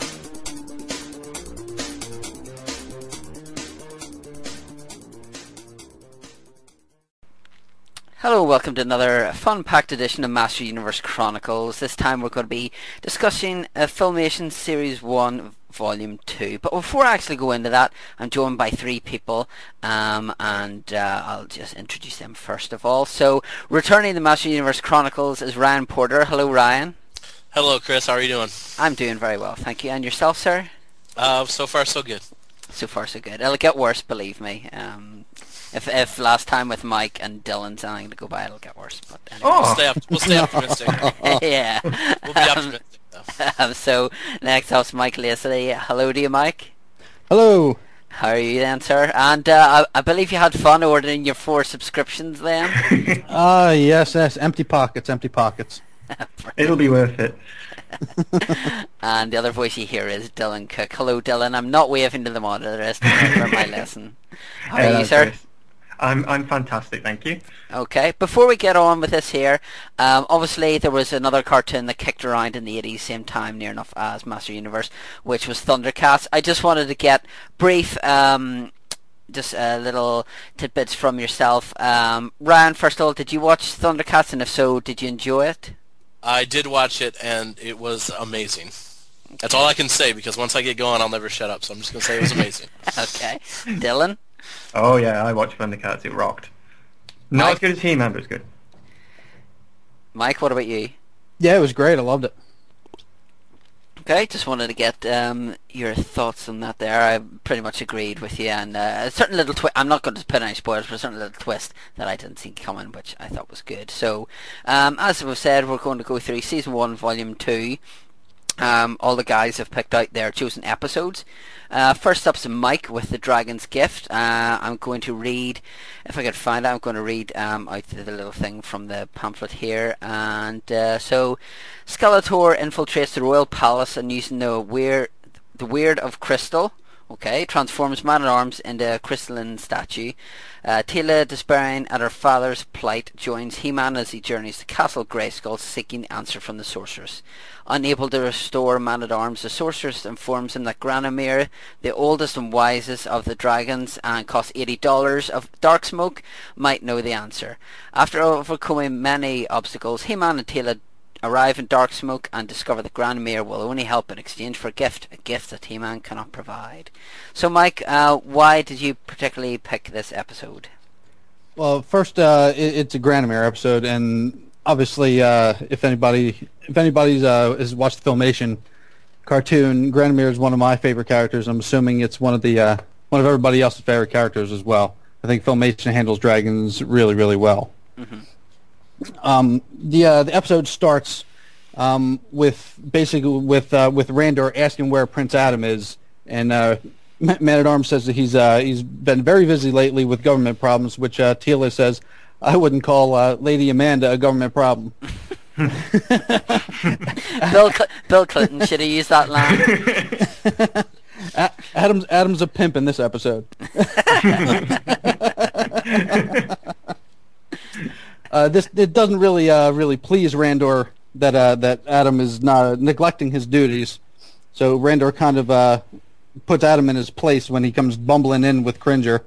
Hello, welcome to another fun-packed edition of Master Universe Chronicles. This time we're going to be discussing uh, Filmation Series 1, Volume 2. But before I actually go into that, I'm joined by three people, um, and uh, I'll just introduce them first of all. So, returning to Master Universe Chronicles is Ryan Porter. Hello, Ryan. Hello, Chris. How are you doing? I'm doing very well, thank you. And yourself, sir? Uh, so far, so good. So far, so good. It'll get worse, believe me. Um, if if last time with Mike and Dylan's anything to go by, it'll get worse. But anyway. We'll stay, op- we'll stay optimistic. *laughs* yeah. We'll be optimistic, though. Um, so next up's Mike Lacey. Hello to you, Mike. Hello. How are you then, sir? And uh, I, I believe you had fun ordering your four subscriptions then. *laughs* Ah, yes, yes. Empty pockets, empty pockets. *laughs* It'll be worth it. and the other voice you hear is Dylan Cook. Hello, Dylan. I'm not waving to the monitor this for my lesson. How are Hello, you, sir? Chris. I'm I'm fantastic, thank you. Okay, before we get on with this here, um, obviously there was another cartoon that kicked around in the 80s, same time near enough as Master Universe, which was Thundercats. I just wanted to get brief, um, just uh, little tidbits from yourself. Um, Ryan, first of all, did you watch Thundercats, and if so, did you enjoy it? I did watch it, and it was amazing. That's all I can say, because once I get going, I'll never shut up, so I'm just going to say it was amazing. *laughs* okay. Dylan? Oh yeah, I watched Thundercats. It rocked. Not Mike? as good as He-Man, but it's good. Mike, what about you? Yeah, it was great. I loved it. Okay, just wanted to get um, your thoughts on that there. I pretty much agreed with you, and uh, a certain little twist. I'm not going to put any spoilers, but a certain little twist that I didn't see coming, which I thought was good. So, um, as we've said, we're going to go through season one, volume two. Um, all the guys have picked out their chosen episodes. Uh, first up's Mike with the Dragon's Gift. Uh, I'm going to read, if I can find I'm going to read um, out the little thing from the pamphlet here. And uh, so, Skeletor infiltrates the royal palace and using the weird, the weird of crystal. Okay, transforms Man-at-Arms into a crystalline statue. Uh, Teela, despairing at her father's plight, joins He-Man as he journeys to Castle Grayskull seeking answer from the sorceress. Unable to restore Man-at-Arms, the sorceress informs him that Granamyr, the oldest and wisest of the dragons and costs $80 of dark smoke, might know the answer. After overcoming many obstacles, He-Man and Teela arrive in Dark Smoke and discover that Granamyr will only help in exchange for a gift, a gift that He-Man cannot provide. So, Mike, uh, why did you particularly pick this episode? Well, first, uh, it, it's a Granamyr episode, and obviously, uh, if anybody if anybody's uh, has watched the Filmation cartoon, Granamyr is one of my favorite characters. I'm assuming it's one of the uh, one of everybody else's favorite characters as well. I think Filmation handles dragons really, really well. Um, the uh, the episode starts um, with basically with uh, with Randor asking where Prince Adam is, and uh, Man at Arms says that he's uh, he's been very busy lately with government problems, which uh, Teela says I wouldn't call uh, Lady Amanda a government problem. *laughs* Bill, Cl- Bill Clinton should have used that line. *laughs* Adam's Adam's a pimp in this episode. *laughs* uh, this it doesn't really uh, really please Randor that uh, that Adam is not neglecting his duties. So Randor kind of uh, puts Adam in his place when he comes bumbling in with Cringer.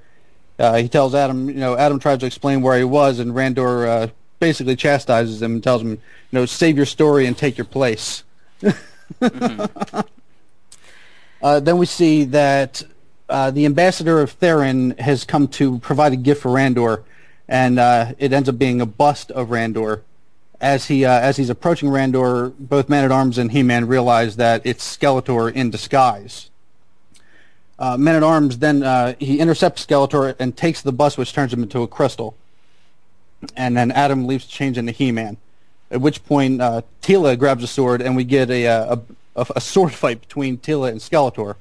uh, he tells Adam, you know, Adam tries to explain where he was, and Randor uh, basically chastises him and tells him, you know, save your story and take your place. mm-hmm. *laughs* *laughs* uh, then we see that uh, the ambassador of Theron has come to provide a gift for Randor, and uh, it ends up being a bust of Randor. As he uh, as he's approaching Randor, both Man at Arms and He Man realize that it's Skeletor in disguise. Uh, Man at Arms then uh, he intercepts Skeletor and takes the bust, which turns him into a crystal. And then Adam leaves change into He Man. At which point uh, Teela grabs a sword, and we get a, a, a, a sword fight between Teela and Skeletor,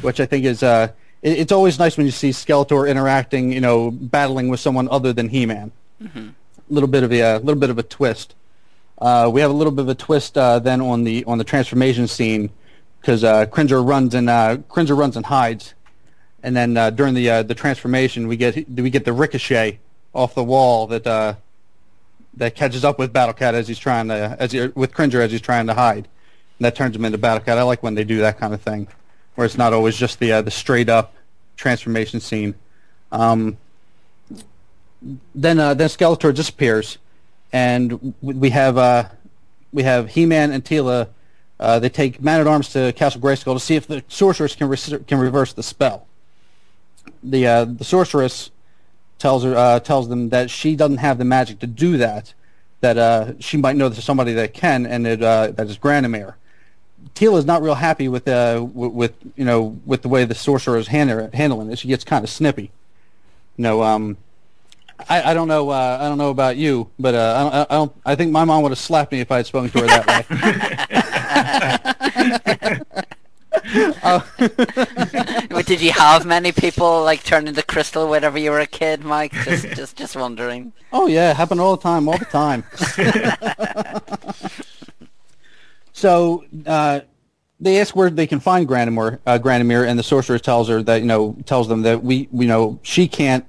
which I think is uh, it, it's always nice when you see Skeletor interacting, you know, battling with someone other than He Man. Mm-hmm. A little bit of a, a little bit of a twist. Uh, we have a little bit of a twist uh, then on the on the transformation scene because uh, Cringer runs and uh, Cringer runs and hides, and then uh, during the uh, the transformation we get we get the ricochet off the wall that uh, that catches up with Battle Cat as he's trying to as he, with Cringer as he's trying to hide, and that turns him into Battle Cat. I like when they do that kind of thing, where it's not always just the uh, the straight up transformation scene. Um, then uh, then Skeletor disappears and we have uh, we have He-Man and Teela. Uh, they take Man at Arms to Castle Grayskull to see if the sorceress can re- can reverse the spell. The uh, the sorceress tells her uh, tells them that she doesn't have the magic to do that. That uh, she might know there's somebody that can, and it, uh, that is Granamyr. Teela is not real happy with uh, with, with you know with the way the sorcerer is hand- handling it. She gets kind of snippy. You know, um, I, I don't know. Uh, I don't know about you, but uh, I, don't, I don't. I think my mom would have slapped me if I had spoken to her that way. *laughs* uh, Did you have many people like turn into crystal whenever you were a kid, Mike? Just, just, just wondering. Oh yeah, happened all the time, all the time. *laughs* so uh, they ask where they can find Granamyr, uh, and the sorceress tells her that you know tells them that we, you know, she can't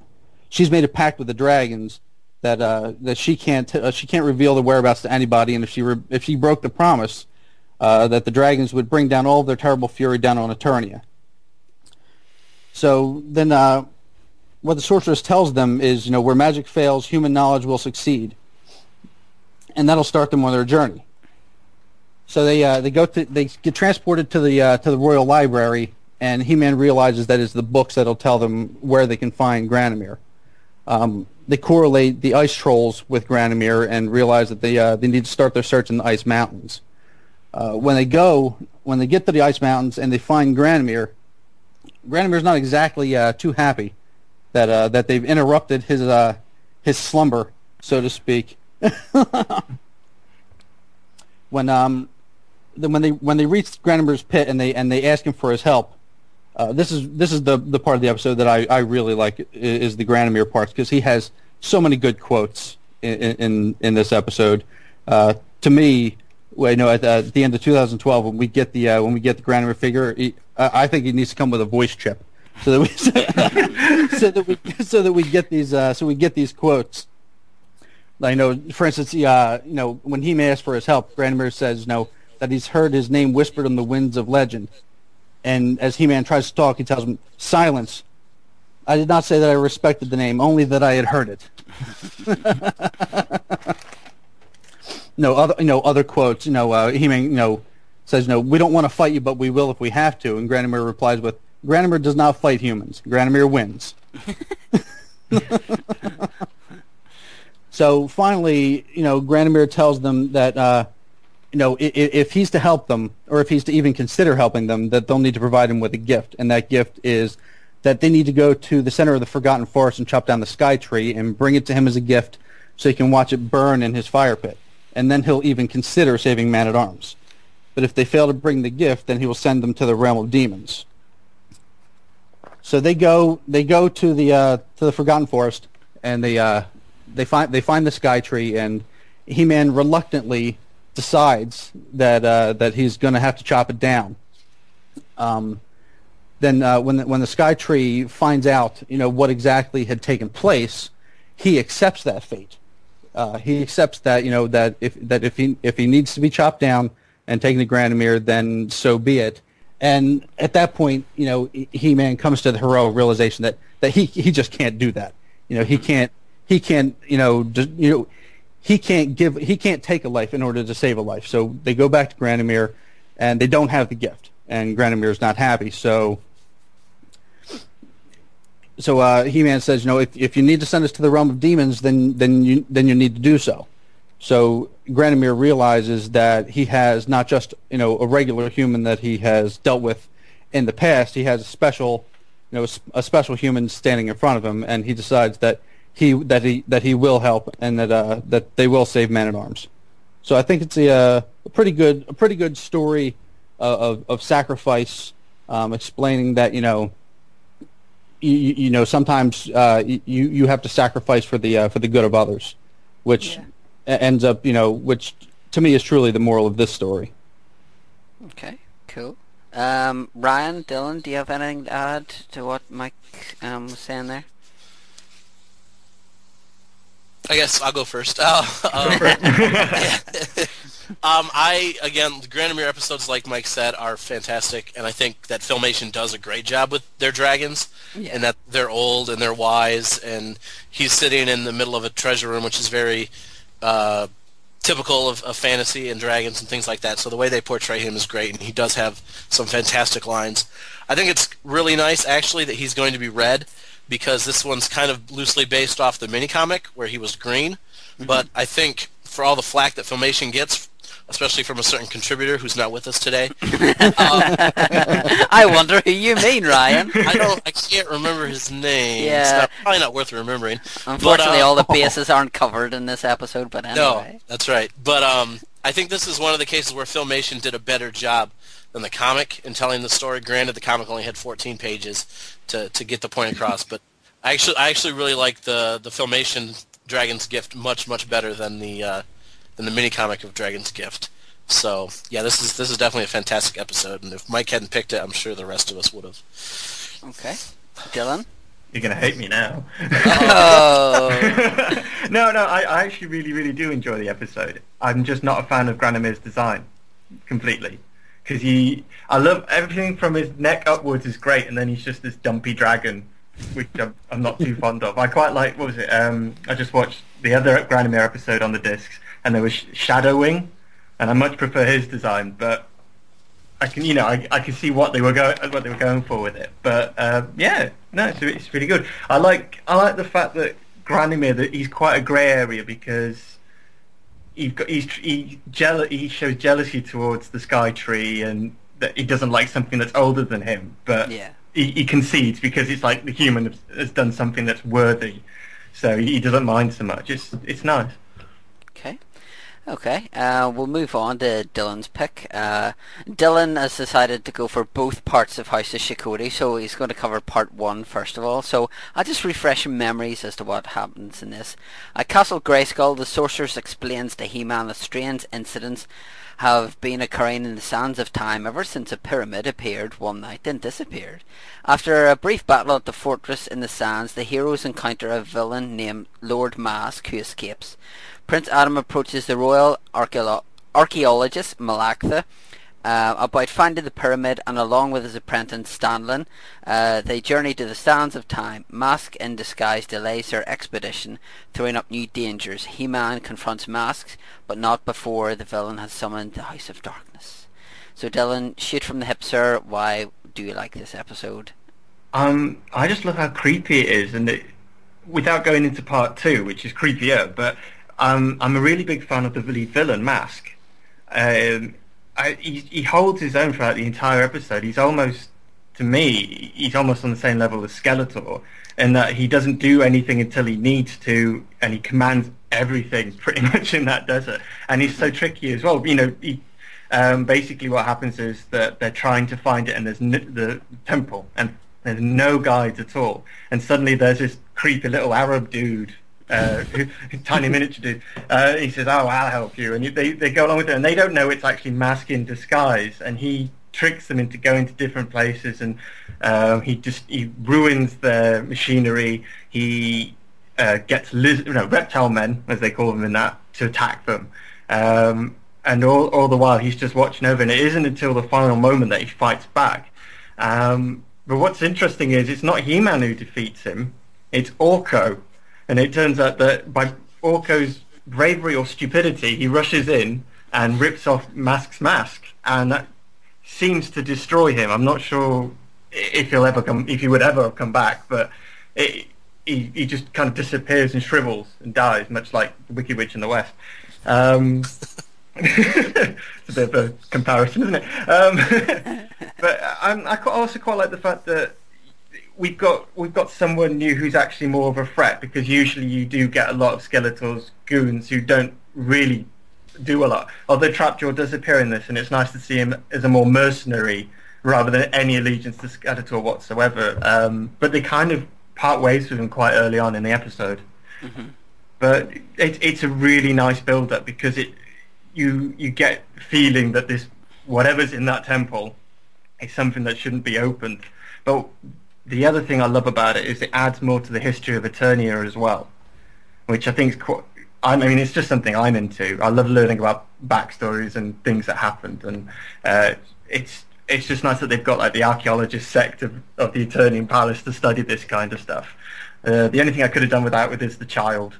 she's made a pact with the dragons that uh, that she can't uh, she can't reveal the whereabouts to anybody, and if she re- if she broke the promise, uh, that the dragons would bring down all of their terrible fury down on Eternia. So then, uh, what the sorceress tells them is, you know, where magic fails, human knowledge will succeed, and that'll start them on their journey. So they uh, they go to they get transported to the uh, to the royal library, and He-Man realizes that it's the books that'll tell them where they can find Granamyr um, they correlate the ice trolls with Granamyr and realize that they uh, they need to start their search in the ice mountains. Uh, when they go, when they get to the ice mountains and they find Granamyr, Granamyr's not exactly uh, too happy that uh, that they've interrupted his his slumber, so to speak. *laughs* when um when they when they reach Granamyr's pit and they and they ask him for his help, uh, this is this is the the part of the episode that I, I really like is the Granamyr parts because he has so many good quotes in in, in this episode. Uh, to me, well, you know, at, at, the end of 2012, when we get the uh, when we get the Granamyr figure, he, I think he needs to come with a voice chip so that we *laughs* so that we so that we get these uh, so we get these quotes. I know, for instance, uh, you know, when he may ask for his help, Granamyr says, know, that he's heard his name whispered on the winds of legend. And as He-Man tries to talk, he tells him, "Silence." I did not say that I respected the name, only that I had heard it. *laughs* no other, you know, other quotes. You know, uh, He-Man, you know, says, "No, we don't want to fight you, but we will if we have to." And Granamyr replies with, "Granamyr does not fight humans. Granamyr wins." *laughs* so finally, you know, Granamyr tells them that uh, you know, if, if, he's to help them, or if he's to even consider helping them, that they'll need to provide him with a gift, and that gift is that they need to go to the center of the Forgotten Forest and chop down the Sky Tree and bring it to him as a gift, so he can watch it burn in his fire pit, and then he'll even consider saving Man at Arms. But if they fail to bring the gift, then he will send them to the realm of demons. So they go, they go to the uh, to the Forgotten Forest, and they uh, they find they find the Sky Tree, and He-Man reluctantly decides that uh, that he's going to have to chop it down. Um, then uh, when the, when the Sky Tree finds out, you know what exactly had taken place, he accepts that fate. Uh, he accepts that you know that if that if he if he needs to be chopped down and taken to Granamyr, then so be it. And at that point, you know, He-Man comes to the heroic realization that that he he just can't do that. You know, he can't he can't you know just, you know he can't give he can't take a life in order to save a life. So they go back to Granamyr, and they don't have the gift, and Granamyr's not happy. So so uh, He-Man says, you know, if if you need to send us to the realm of demons, then then you then you need to do so. So Granamyr realizes that he has not just you know a regular human that he has dealt with in the past. He has a special, you know, a special human standing in front of him, and he decides that he that he that he will help and that uh, that they will save Man at Arms. So I think it's a, uh, a pretty good a pretty good story of of, of sacrifice, um, explaining that you know. You, you know sometimes uh, you you have to sacrifice for the uh, for the good of others, which yeah ends up, you know, which to me is truly the moral of this story. Okay, cool. Um, Ryan, Dylan, do you have anything to add to what Mike um, was saying there? I guess I'll go first. *laughs* Uh, um, *laughs* *laughs* um, I again, the Granamyr episodes, like Mike said, are fantastic, and I think that Filmation does a great job with their dragons, yeah. and that they're old and they're wise, and he's sitting in the middle of a treasure room, which is very uh, typical of, of, fantasy and dragons and things like that. So the way they portray him is great, and he does have some fantastic lines. I think it's really nice, actually, that he's going to be red because this one's kind of loosely based off the mini comic where he was green. Mm-hmm. But I think for all the flack that Filmation gets especially from a certain contributor who's not with us today. uh, *laughs* I wonder who you mean, Ryan. I don't. I can't remember his name. Yeah, it's not, probably not worth remembering. Unfortunately, but, uh, all the *laughs* bases aren't covered in this episode. But anyway, no, that's right. But um, I think this is one of the cases where Filmation did a better job than the comic in telling the story. Granted, the comic only had 14 pages to to get the point across, but I actually I actually really like the the Filmation Dragon's Gift much much better than the. Uh, than the mini comic of Dragon's Gift. So yeah, this is this is definitely a fantastic episode, and if Mike hadn't picked it, I'm sure the rest of us would have. Okay, Dylan. You're gonna hate me now. Oh. *laughs* no, no, I, I actually really, really do enjoy the episode. I'm just not a fan of Granamyr's design completely because he, I love everything from his neck upwards is great, and then he's just this dumpy dragon, which I'm, I'm not too fond of. I quite like what was it? Um, I just watched the other Granamyr episode on the discs, and there was Shadowwing, and I much prefer his design, but I can, you know, I, I can see what they were going, what they were going for with it. But uh, yeah, no, it's, it's really good. I like, I like the fact that Granamyr that he's quite a grey area because got, he's he, jeal- he shows jealousy towards the Sky Tree and that he doesn't like something that's older than him, but yeah. he, he concedes because it's like the human has, has done something that's worthy, so he doesn't mind so much. It's it's nice. Okay. Okay, uh, we'll move on to Dylan's pick. Uh, Dylan has decided to go for both parts of House of Shokoti, so he's going to cover part one first of all. So I'll just refresh memories as to what happens in this. At Castle Grayskull, the sorceress explains to He-Man that strange incidents have been occurring in the sands of time ever since a pyramid appeared one night and disappeared. After a brief battle at the fortress in the sands, the heroes encounter a villain named Lord Mask who escapes. Prince Adam approaches the royal archaeologist Malaktha uh, about finding the pyramid, and along with his apprentice Stanlin, uh, they journey to the sands of time. Mask in disguise delays their expedition, throwing up new dangers. He-Man confronts Masks, but not before the villain has summoned the House of Darkness. So Dylan, shoot from the hip, sir. Why do you like this episode? Um, I just love how creepy it is, and it, without going into part two, which is creepier, but I'm a really big fan of the lead villain, Mask. Um, I, he, he holds his own throughout the entire episode. He's almost, to me, he's almost on the same level as Skeletor, in that he doesn't do anything until he needs to, and he commands everything *laughs* pretty much in that desert. And he's so tricky as well. You know, he, um, basically what happens is that they're trying to find it, and there's n- the temple, and there's no guides at all. And suddenly there's this creepy little Arab dude uh, *laughs* tiny miniature dude. Uh, he says, "Oh, I'll help you," and they they go along with it, and they don't know it's actually mask in disguise, and he tricks them into going to different places, and um, he just he ruins their machinery. He uh, gets liz- know, reptile men, as they call them in that, to attack them. Um, and all, all the while he's just watching over, and it isn't until the final moment that he fights back. Um, but what's interesting is it's not He-Man who defeats him; it's Orko, and it turns out that by Orko's bravery or stupidity, he rushes in and rips off Mask's mask, and that seems to destroy him. I'm not sure if he'll ever come, if he would ever come back, but it, he he just kind of disappears and shrivels and dies, much like Wicked Witch in the West. Um, *laughs* it's a bit of a comparison, isn't it? Um, *laughs* but I'm, I also quite like the fact that we've got we've got someone new who's actually more of a threat because usually you do get a lot of Skeletor's goons who don't really do a lot. Although Trapjaw does appear in this, and it's nice to see him as a more mercenary rather than any allegiance to Skeletor whatsoever. Um, but they kind of part ways with him quite early on in the episode. Mm-hmm. But it, it's a really nice build-up because it you you get feeling that this whatever's in that temple is something that shouldn't be opened. But the other thing I love about it is it adds more to the history of Eternia as well, which I think is quite. I mean, it's just something I'm into. I love learning about backstories and things that happened, and uh, it's it's just nice that they've got like the archaeologist sect of, of the Eternian Palace to study this kind of stuff. Uh, the only thing I could have done without with is the child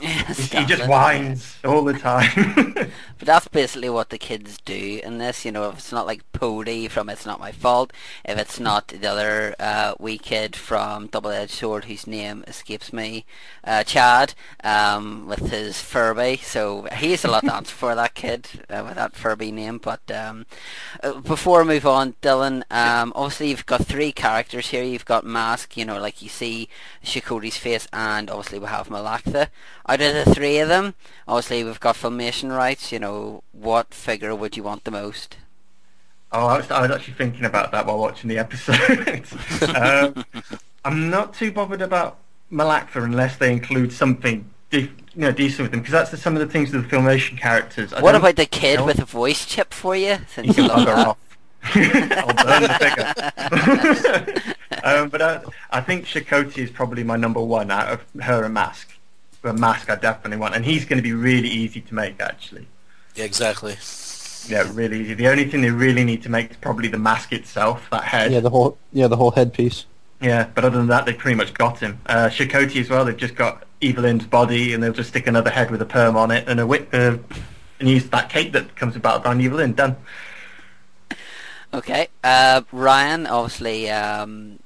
he just whines all the time. *laughs* but that's basically what the kids do in this. You know, if it's not like Pody from It's Not My Fault, if it's not the other uh, wee kid from Double Edged Sword, whose name escapes me, uh, Chad, um, with his Furby. So he's a lot to answer for, that kid, uh, with that Furby name. But um, uh, before we move on, Dylan, um, obviously you've got three characters here. You've got Mask, you know, like you see Shokoti's face, and obviously we have Malaktha out of the three of them, obviously we've got filmation rights. You know, what figure would you want the most? Oh, I was, I was actually thinking about that while watching the episode. *laughs* um, I'm not too bothered about Malaktha unless they include something you know, decent with them, because that's the, some of the things with the filmation characters. I what about the kid with a voice chip for you? Since you love off. *laughs* I'll burn the figure. *laughs* um, but I, I think Shokoti is probably my number one out of her and Mask a mask I definitely want, and he's going to be really easy to make actually. Yeah, exactly. Yeah, really easy. The only thing they really need to make is probably the mask itself, that head. Yeah, the whole yeah the whole headpiece. Yeah, but other than that, they've pretty much got him. Uh, Shokoti as well. They've just got Evil-Lyn's body, and they'll just stick another head with a perm on it and a whip, uh, and use that cape that comes with Battleground Evil-Lyn. Done. Okay, uh, Ryan. Obviously, um,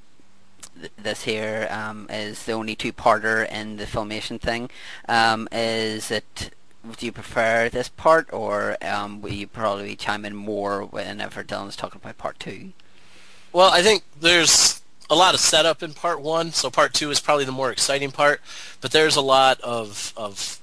this here um, is the only two-parter in the filmation thing. Um, is it? Do you prefer this part, or um, will you probably chime in more whenever Dylan's talking about part two? Well, I think there's a lot of setup in part one, so part two is probably the more exciting part. But there's a lot of of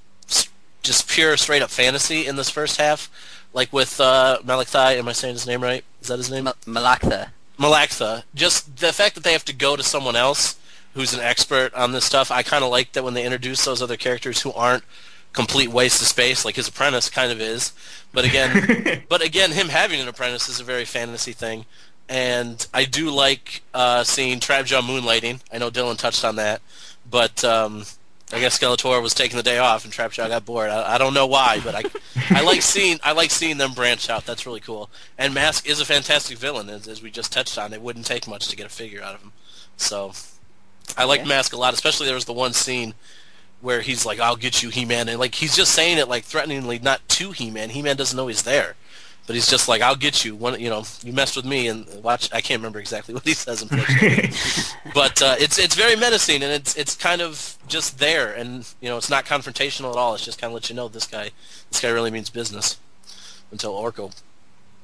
just pure straight up fantasy in this first half, like with uh, Malachi. Am I saying his name right? Is that his name? Malaktha. Malaktha, just the fact that they have to go to someone else who's an expert on this stuff, I kind of like that when they introduce those other characters who aren't complete waste of space, like his apprentice kind of is. But again, *laughs* but again, him having an apprentice is a very fantasy thing, and I do like uh, seeing Trapjaw moonlighting. I know Dylan touched on that, but um, I guess Skeletor was taking the day off and Trapjaw got bored. I, I don't know why, but I, I like seeing I like seeing them branch out. That's really cool. And Mask is a fantastic villain, as, as we just touched on. It wouldn't take much to get a figure out of him. So I like Mask a lot. Especially there was the one scene where he's like, "I'll get you, He-Man," and like he's just saying it like threateningly, not to He-Man. He-Man doesn't know he's there but he's just like, "I'll get you." One, you know, you messed with me, and watch. I can't remember exactly *laughs* what he says, *laughs* but uh, it's it's very menacing, and it's it's kind of just there, and you know, it's not confrontational at all. It's just kind of let you know this guy, this guy really means business, until Orko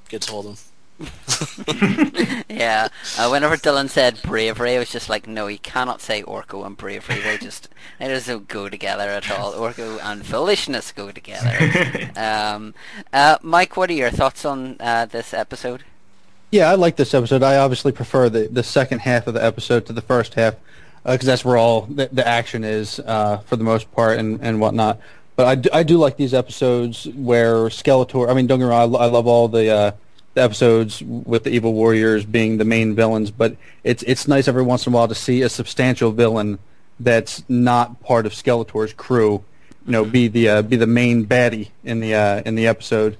gets hold of him. *laughs* yeah. Uh, whenever Dylan said bravery, I was just like, no, you cannot say Orko and bravery. They just they just don't go together at all. Orko and foolishness go together. *laughs* um, uh, Mike, what are your thoughts on uh, this episode? Yeah, I like this episode. I obviously prefer the, the second half of the episode to the first half because uh, that's where all the, the action is uh, for the most part and, and whatnot. But I do, I do like these episodes where Skeletor. I mean, don't get me wrong. I, I love all the uh, the episodes with the evil warriors being the main villains, but it's it's nice every once in a while to see a substantial villain that's not part of Skeletor's crew, you know, be the uh, be the main baddie in the uh, in the episode.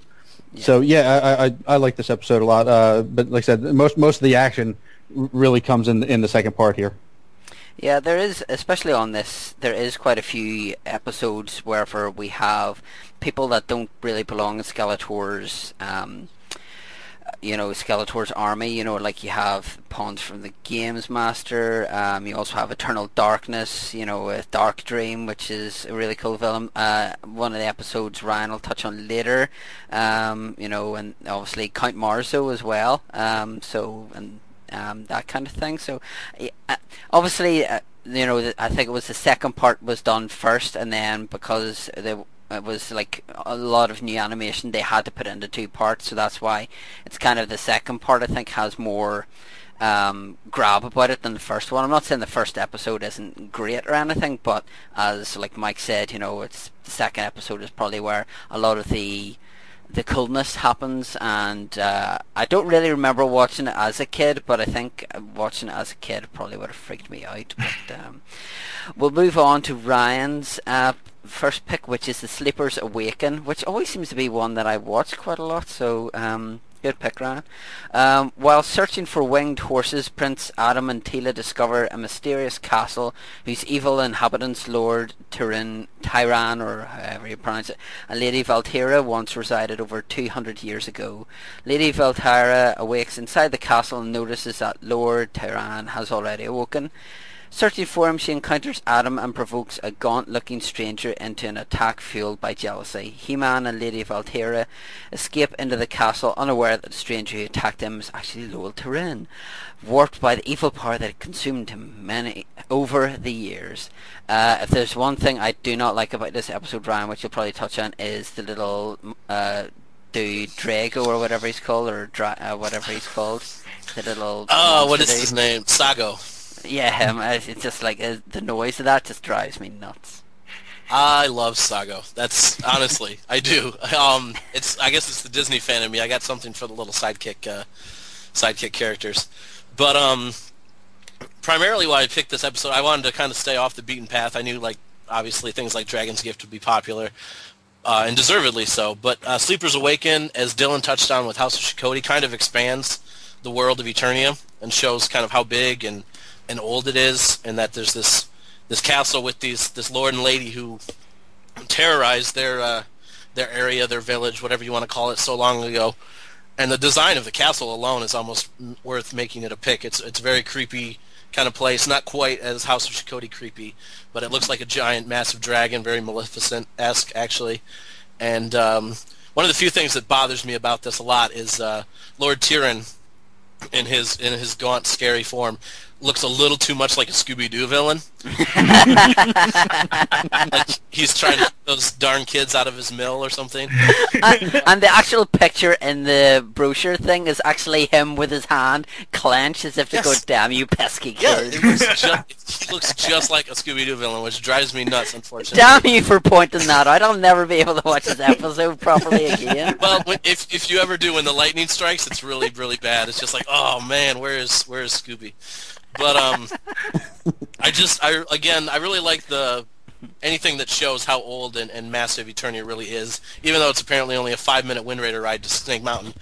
Yeah. So yeah, I, I I like this episode a lot. Uh, but like I said, most most of the action really comes in in the second part here. Yeah, there is, especially on this, there is quite a few episodes where we have people that don't really belong in Skeletor's, um, you know, Skeletor's army. You know, like you have pawns from the Games Master. Um, you also have Eternal Darkness. You know, with Dark Dream, which is a really cool villain. Uh, one of the episodes Ryan will touch on later. Um, you know, and obviously Count Marzo as well. Um, so and um, that kind of thing. So, uh, obviously, uh, you know, I think it was the second part was done first, and then because the it was like a lot of new animation they had to put into two parts so that's why it's kind of the second part I think has more um, grab about it than the first one. I'm not saying the first episode isn't great or anything but as like Mike said you know it's the second episode is probably where a lot of the the coolness happens and uh, I don't really remember watching it as a kid but I think watching it as a kid probably would have freaked me out but um, we'll move on to Ryan's uh, first pick which is The Sleepers Awaken which always seems to be one that I watch quite a lot so um, Good pick, Ryan. Um, while searching for winged horses, Prince Adam and Teela discover a mysterious castle whose evil inhabitants, Lord Tyran, Tyran, or however you pronounce it, and Lady Valtira once resided over 200 years ago. Lady Valtira awakes inside the castle and notices that Lord Tyran has already awoken. Searching for him, she encounters Adam and provokes a gaunt-looking stranger into an attack fueled by jealousy. He-Man and Lady Valtira escape into the castle, unaware that the stranger who attacked them is actually Lord Tyran, warped by the evil power that consumed him many over the years. Uh, if there's one thing I do not like about this episode, Ryan, which you'll probably touch on, is the little uh, dude Drago or whatever he's called, or Dra- uh, whatever he's called. The little. Oh, what is his name? Sago. Yeah, *laughs* um, it's just like uh, the noise of that just drives me nuts. I love Sago. That's honestly, I do. *laughs* Um, it's I guess it's the Disney fan in me. I got something for the little sidekick, uh, sidekick characters. But um, primarily why I picked this episode, I wanted to kind of stay off the beaten path. I knew like obviously things like Dragon's Gift would be popular, uh, and deservedly so. But uh, Sleepers Awaken, as Dylan touched on with House of Shokoti, kind of expands the world of Eternia and shows kind of how big and and old it is, and that there's this this castle with these this lord and lady who terrorized their uh, their area, their village, whatever you want to call it, so long ago. And the design of the castle alone is almost worth making it a pick. It's it's a very creepy kind of place, not quite as House of Shokoti creepy, but it looks like a giant, massive dragon, very Maleficent-esque actually. And um, one of the few things that bothers me about this a lot is uh, Lord Tyran in his in his gaunt, scary form looks a little too much like a Scooby Doo villain. *laughs* like he's trying to get those darn kids out of his mill or something. and, and, the actual picture in the brochure thing is actually him with his hand clenched as if to yes. go, "Damn you, pesky kids!" Yeah, looks just, he looks just like a Scooby Doo villain, which drives me nuts. Unfortunately. Damn you for pointing that out. I'll never be able to watch this episode properly again. *laughs* Well, if if you ever do, when the lightning strikes, it's really really bad. It's just like, oh man, where is where is Scooby? But um, I just I again I really like the anything that shows how old and, and massive Eternia really is. Even though it's apparently only a five minute Wind Raider ride to Snake Mountain,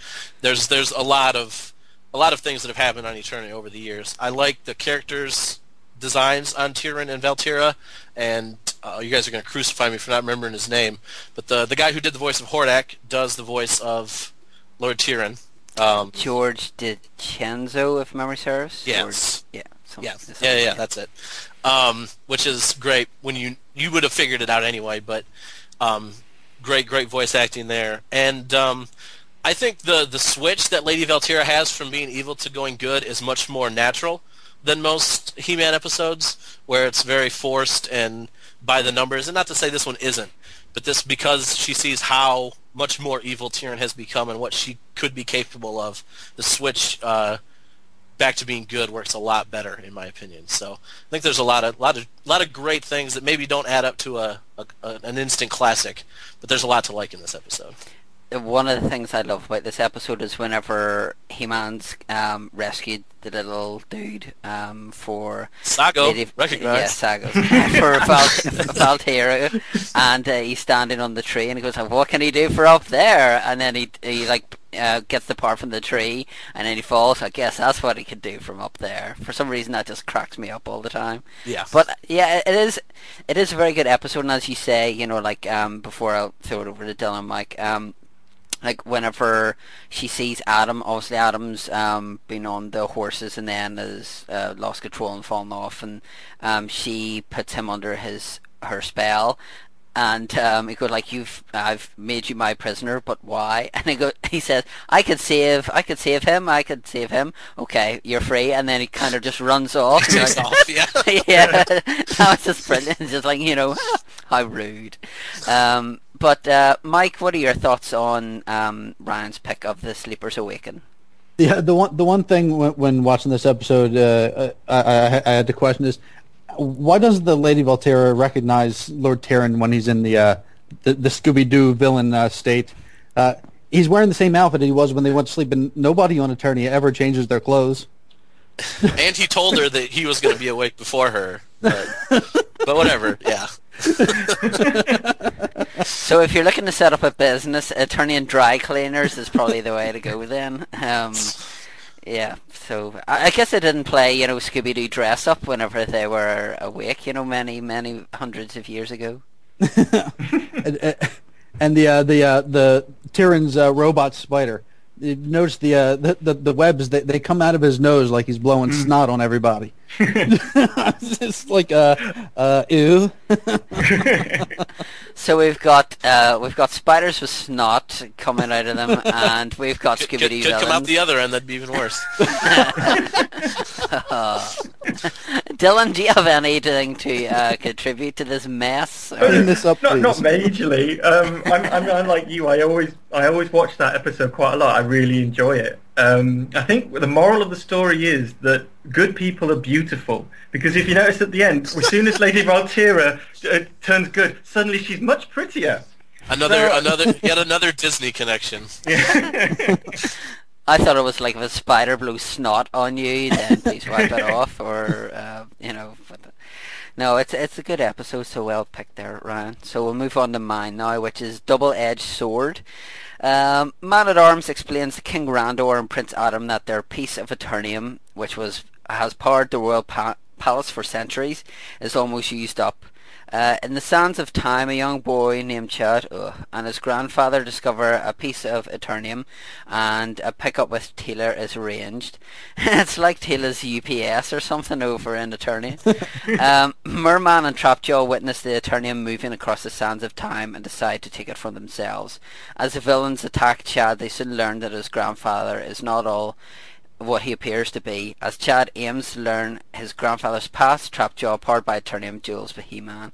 there's there's a lot of a lot of things that have happened on Eternia over the years. I like the characters designs on Tyran and Valtira, and uh, you guys are going to crucify me for not remembering his name, but the the guy who did the voice of Hordak does the voice of Lord Tyran. Um, George DiCenzo, if memory serves. Yes. George, yeah. Yeah. Yeah. Yeah. That's it. Um, which is great when you you would have figured it out anyway, but um, great, great voice acting there, and um, I think the the switch that Lady Valtira has from being evil to going good is much more natural than most He-Man episodes, where it's very forced and by the numbers. And not to say this one isn't, but this because she sees how much more evil Tyran has become and what she could be capable of. The switch uh, back to being good works a lot better, in my opinion. So I think there's a lot of lot of lot of great things that maybe don't add up to a, a an instant classic, but there's a lot to like in this episode. One of the things I love about this episode is whenever He-Man's um, rescued the little dude um, for Sago, recognize. Yeah, Sago *laughs* for Val- Valtira, and uh, he's standing on the tree, and he goes, "What can he do for up there?" And then he he like uh, gets the part from the tree, and then he falls. I guess that's what he could do from up there. For some reason, that just cracks me up all the time. Yeah. But yeah, it is it is a very good episode, and as you say, you know, like um, before I'll throw it over to Dylan, Mike. Um, like whenever she sees Adam, obviously Adam's um, been on the horses and then has uh, lost control and fallen off, and um, she puts him under his her spell. And um, he goes like, "You've, I've made you my prisoner, but why?" *laughs* And he go, he says, "I could save, I could save him, I could save him. Okay, you're free." And then he kind of just runs off. Takes like- off, yeah. *laughs* yeah, *laughs* that was just brilliant. Just like you know, how rude. Um, but uh, Mike, what are your thoughts on um, Ryan's pick of the Sleepers Awaken? Yeah, the one the one thing when, when watching this episode, uh, I, I, I had to question is why does the Lady Valtira recognize Lord Tyran when he's in the uh, the, the Scooby Doo villain uh, state? Uh, he's wearing the same outfit he was when they went to sleep, and nobody on Eternia ever changes their clothes. and he told her that he was going to be awake before her. But, but whatever, yeah. *laughs* So if you're looking to set up a business, Eternian dry cleaners is probably the way to go. Then, um, yeah. So I, I guess they didn't play, you know, Scooby Doo dress up whenever they were awake. You know, many many hundreds of years ago. *laughs* and, uh, and the uh, the uh, the Tyran's uh, robot spider. You notice the, uh, the the the webs they they come out of his nose like he's blowing snot on everybody. *laughs* it's just like uh uh ew. *laughs* So we've got uh, we've got spiders with snot coming out of them, *laughs* and we've got Could, Scooby could, Doo could come out the other end, that'd be even worse. Dylan, do you have anything to uh, contribute to this mess? or- Clean this up, not not majorly. Um, I'm, I'm, I'm like you. I always I always watch that episode quite a lot. I really enjoy it. Um, I think the moral of the story is that good people are beautiful because if you notice at the end, as soon as Lady Valtira uh, turns good, suddenly she's much prettier. Another, No. another, *laughs* yet another Disney connection. Yeah. *laughs* I thought it was like if a spider blew snot on you, then please wipe it *laughs* off, or uh, you know. But, no, it's it's a good episode, so well picked there, Ryan. So we'll move on to mine now, which is double-edged sword. Um, Man at Arms explains to King Randor and Prince Adam that their piece of Eternium, which was has powered the royal pa- palace for centuries, is almost used up. Uh, in the sands of time, a young boy named Chad and his grandfather discover a piece of Eternium, and a pickup with Taylor is arranged. *laughs* it's like Taylor's UPS or something over in Eternia. *laughs* um, Merman and Trapjaw witness the Eternium moving across the sands of time and decide to take it for themselves. As the villains attack Chad, they soon learn that his grandfather is not all what he appears to be, as Chad aims to learn his grandfather's past, trap Trapjaw, powered by Eternium duels with He-Man.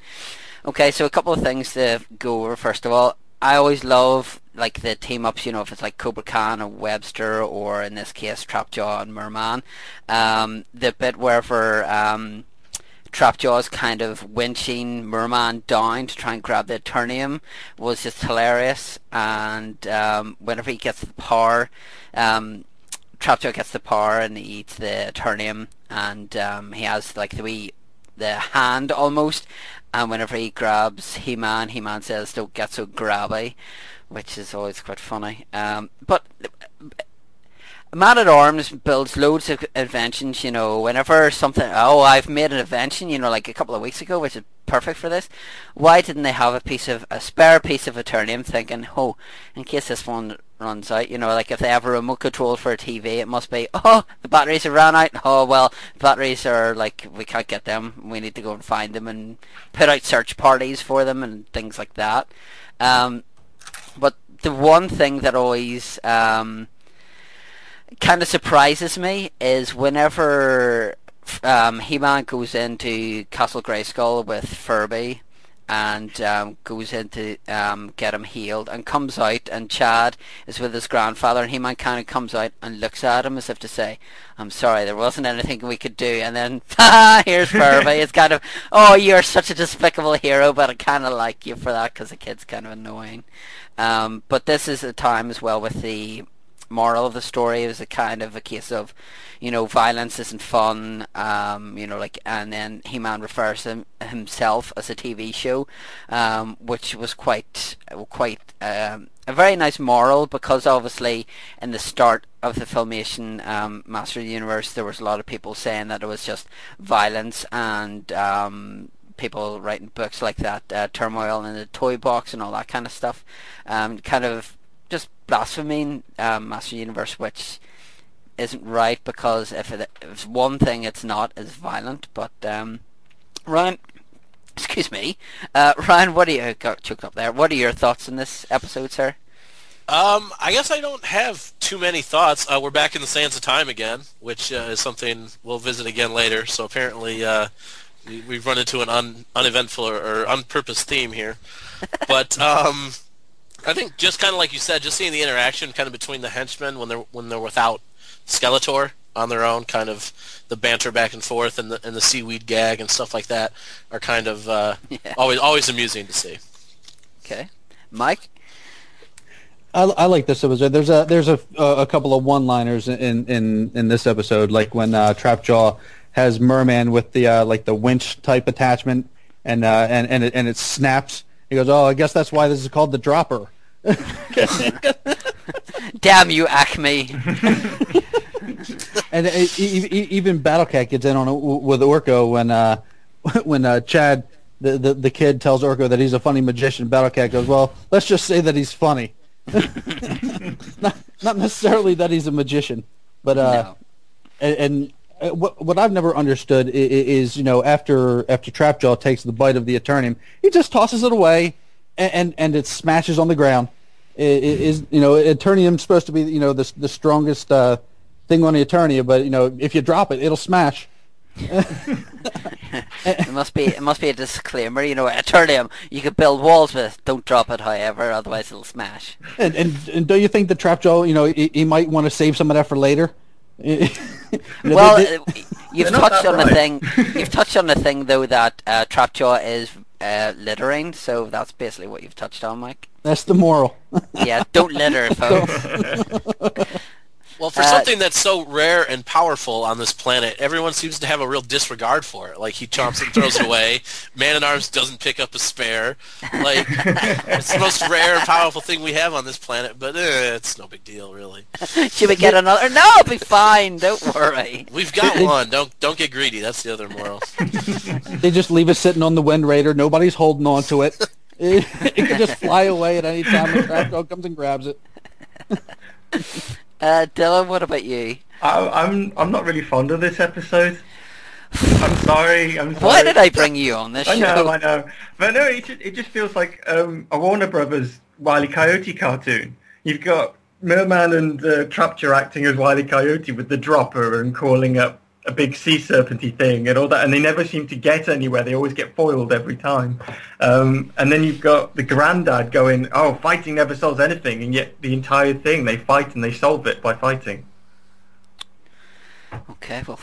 Okay, so a couple of things to go over. First of all, I always love like the team ups. You know, if it's like Kobra Khan or Webstor, or in this case Trapjaw and Merman. Um, the bit wherever um, Trapjaw's kind of winching Merman down to try and grab the Eternium was just hilarious. And um, whenever he gets the power, um, Trapjaw gets the power and he eats the Eternium, and um, he has like the wee the hand almost. And whenever he grabs He-Man, He-Man says, "Don't get so grabby," which is always quite funny. Um, but Man at Arms builds loads of inventions, you know, whenever something, oh, I've made an invention, you know, like a couple of weeks ago, which is perfect for this. Why didn't they have a piece of, a spare piece of Eternium thinking, oh, in case this one runs out, you know, like if they have a remote control for a TV, it must be, *laughs* oh, the batteries have run out. Oh, well, batteries are like, we can't get them. We need to go and find them and put out search parties for them and things like that. Um, but the one thing that always, um, kind of surprises me is whenever um, He-Man goes into Castle Grayskull with Furby and um, goes in to um, get him healed and comes out and Chad is with his grandfather and He-Man kind of comes out and looks at him as if to say, I'm sorry, there wasn't anything we could do. And then, *laughs* here's Furby. it's kind of, oh, you're such a despicable hero, but I kind of like you for that because the kid's kind of annoying. Um, but this is a time as well with the moral of the story. Was a kind of a case of, you know, violence isn't fun. Um, you know, like, and then He-Man refers to him, himself as a TV show, um, which was quite, quite um, a very nice moral because obviously in the start of the filmation um, Master of the Universe, there was a lot of people saying that it was just violence and um, people writing books like that, uh, turmoil in the toy box and all that kind of stuff. Um, kind of blaspheming um, Master Universe, which isn't right because if, it, if it's one thing, it's not as violent. But um, Ryan, *laughs* excuse me, uh, Ryan, what do you got choked up there? What are your thoughts on this episode, sir? Um, I guess I don't have too many thoughts. Uh, we're back in the sands of time again, which uh, is something we'll visit again later. So apparently, uh, we, have run into an un, uneventful or, or unpurposed theme here. *laughs* But um, I think just kind of like you said, just seeing the interaction kind of between the henchmen when they're when they're without Skeletor on their own, kind of the banter back and forth and the and the seaweed gag and stuff like that are kind of uh, *laughs* yeah. always always amusing to see. Okay, Mike. I, I like this episode. There's a there's a a couple of one-liners in in in this episode, like when uh, Trapjaw has Merman with the uh, like the winch type attachment, and uh, and and it, and it snaps. He goes, "Oh, I guess that's why this is called the dropper." *laughs* Damn you, Acme! *laughs* and it, even Battlecat gets in on it with Orko when uh, *laughs* when uh, Chad the, the the kid tells Orko that he's a funny magician. Battlecat goes, "Well, let's just say that he's funny." not, not necessarily that he's a magician, but uh, no. and, and what what I've never understood is, is, you know after after Trapjaw takes the bite of the Eternium, he just tosses it away, and and, and it smashes on the ground. It, it is you know Eternium's supposed to be you know the the strongest uh, thing on the Eternia, but you know if you drop it, it'll smash. *laughs* it must be it must be a disclaimer, you know, Eternium you could build walls with. Don't drop it, however, otherwise it'll smash. And and, and do you think the Trapjaw, you know, he, he might want to save some of that for later? *laughs* well, uh, you've touched on right. the thing. *laughs* You've touched on the thing though that uh, Trapjaw is uh, littering, so that's basically what you've touched on, Mike. That's the moral. yeah, don't litter, *laughs* folks. Well, for uh, something that's so rare and powerful on this planet, everyone seems to have a real disregard for it. Like he chomps and throws it away. *laughs* Man in Arms doesn't pick up a spare. Like it's the most rare and powerful thing we have on this planet, but eh, it's no big deal, really. *laughs* Should we get another? No, it'll be fine. Don't worry. We've got one. Don't don't get greedy. That's the other moral. *laughs* they just leave it sitting on the Wind Raider. Nobody's holding on to it. It, it can just fly away at any time the trap dog comes and grabs it. Uh, Dylan, what about you? I, I'm I'm not really fond of this episode. I'm *sighs* sorry. I'm sorry. Why did I bring you on this I show? I know, I know. But no, it just, it just feels like um, a Warner Brothers Wile E. Coyote cartoon. You've got Merman and uh, Trapjaw acting as Wile E. Coyote with the dropper and calling up a big sea serpenty thing and all that, and they never seem to get anywhere. They always get foiled every time. Um, and then you've got the granddad going, "Oh, fighting never solves anything," and yet the entire thing they fight and they solve it by fighting. Okay, well,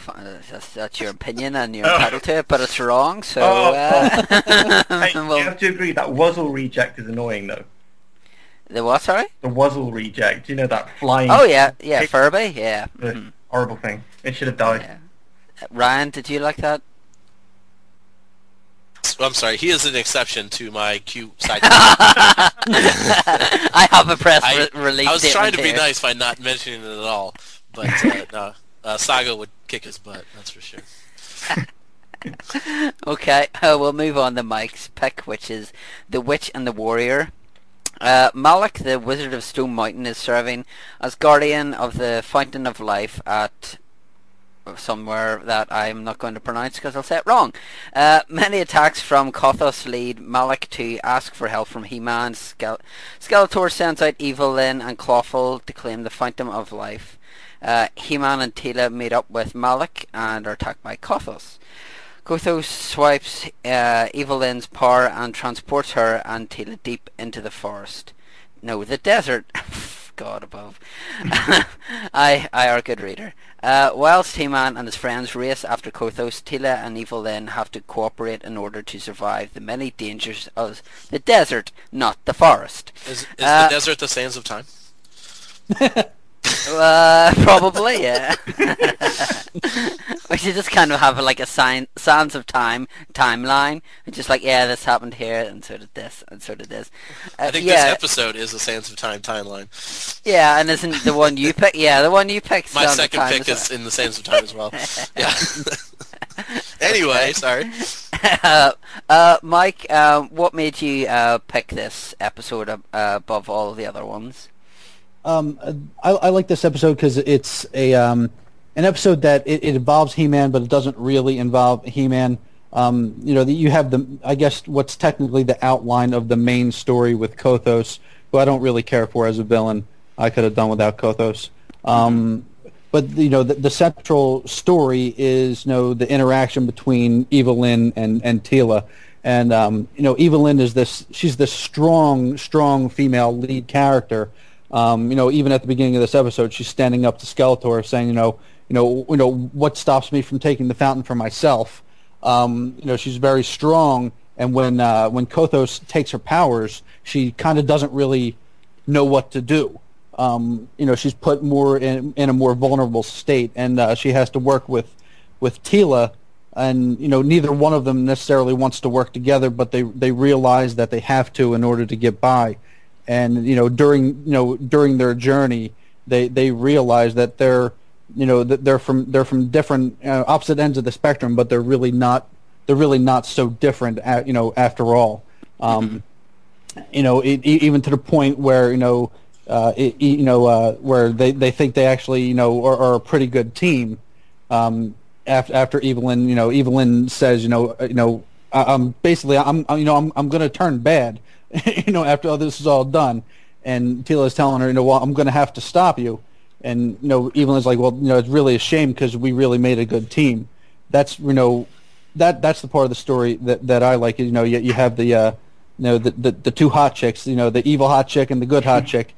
that's, that's your opinion and you're *laughs* entitled to it, but it's wrong. So oh, uh, *laughs* oh. I, *laughs* well, you have to agree that Wuzzle reject is annoying, though. The what? Sorry. The Wuzzle reject. You know that flying. Oh yeah, yeah, Furby. Yeah. Mm-hmm. Horrible thing. It should have died. Yeah. Ryan, did you like that? I'm sorry. He is an exception to my cute *laughs* side. I have a press I, re- release. I was trying to here. be nice by not mentioning it at all, but uh, *laughs* no, uh, Sago would kick his butt. That's for sure. *laughs* okay, uh, we'll move on to Mike's pick, which is the Witch and the Warrior. Uh, Malik, the Wizard of Stone Mountain, is serving as guardian of the Fountain of Life at somewhere that I'm not going to pronounce because I'll say it wrong. Uh, many attacks from Kothos lead Malik to ask for help from He-Man. Skele- Skeletor sends out Evil-Lyn and Clawful to claim the Fountain of Life. Uh, He-Man and Teela meet up with Malik and are attacked by Kothos. Kothos swipes uh, Evil-Lyn's power and transports her and Teela deep into the forest. No, the desert. *laughs* God above. *laughs* I, I are a good reader. Uh, whilst He-Man and his friends race after Kothos, Teela and Evil-Lyn have to cooperate in order to survive the many dangers of the desert, not the forest. Is, is uh, the desert the sands of time? *laughs* Uh, probably, yeah. *laughs* we should just kind of have like a sign, sands of time timeline. It's just like, yeah, this happened here, and so did this, and so did this. Uh, I think yeah. this episode is a sands of time timeline. Yeah, and isn't the one you pick? Yeah, the one you picked. My second pick is in the sands of time as well. *laughs* yeah. *laughs* anyway, sorry. Uh, uh, Mike, um, what made you uh, pick this episode above all the other ones? Um, I, I, like this episode because it's a um, an episode that it, it, involves He-Man, but it doesn't really involve He-Man. Um, you know, you have the I guess what's technically the outline of the main story with Kothos, who I don't really care for as a villain. I could have done without Kothos. Um, but you know, the, the, central story is you know the interaction between Evil-Lyn and and Teela. And um, you know, Evil-Lyn is this. She's this strong, strong female lead character um, you know, even at the beginning of this episode, she's standing up to Skeletor, saying, you know, you know, you know, what stops me from taking the fountain for myself? Um, you know, she's very strong, and when uh, when Kothos takes her powers, she kind of doesn't really know what to do. Um, you know, she's put more in, in a more vulnerable state, and uh, she has to work with with Teela, and you know, neither one of them necessarily wants to work together, but they they realize that they have to in order to get by and you know during you know during their journey they they realize that they're you know that they're from they're from different uh, opposite ends of the spectrum but they're really not they're really not so different at, you know after all um, you know it, even to the point where you know uh, it, you know uh, where they, they think they actually you know are, are a pretty good team um, after after Evil-Lyn you know Evil-Lyn says you know uh, you know I'm basically I'm you know I'm I'm going to turn bad you know, after all this is all done. And Teela's telling her, you know, well, I'm going to have to stop you. And, you know, Evil-Lyn's like, well, you know, it's really a shame because we really made a good team. That's, you know, that that's the part of the story that, that I like. You know, you, you have the, uh, you know, the, the, the two hot chicks, you know, the evil hot chick and the good hot chick.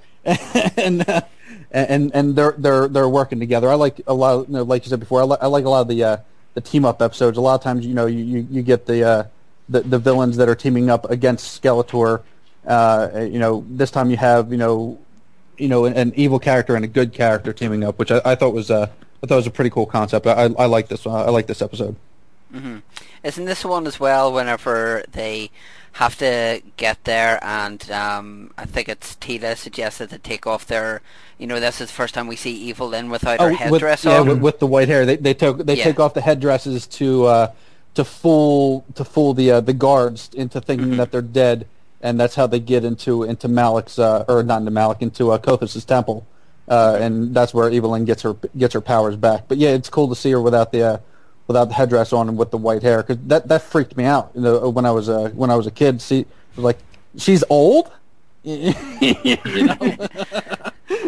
and, uh, and, and they're, they're, they're working together. I like a lot of, you know, like you said before, I, li- I like a lot of the, uh, the team up episodes. A lot of times, you know, you, you, you get the, uh, the, the villains that are teaming up against Skeletor. Uh, you know, this time you have you know, you know, an, an, evil character and a good character teaming up, which I, I thought was uh, I thought was a pretty cool concept. I, I like this. I like this episode. Mm-hmm. Isn't this one as well? Whenever they have to get there, and um, I think it's Teela suggested to take off their. You know, this is the first time we see Evil-Lyn without oh, her headdress with, on. Yeah, with, with, the white hair. They they took they yeah. take off the headdresses to uh, to fool to fool the uh, the guards into thinking mm-hmm. that they're dead, and that's how they get into into Malek's uh, or not into Malek into uh, Kothos's temple, uh, and that's where Evil-Lyn gets her gets her powers back. But yeah, it's cool to see her without the uh, without the headdress on and with the white hair because that that freaked me out you know, when I was uh, when I was a kid. See, like she's old. *laughs* you know, *laughs*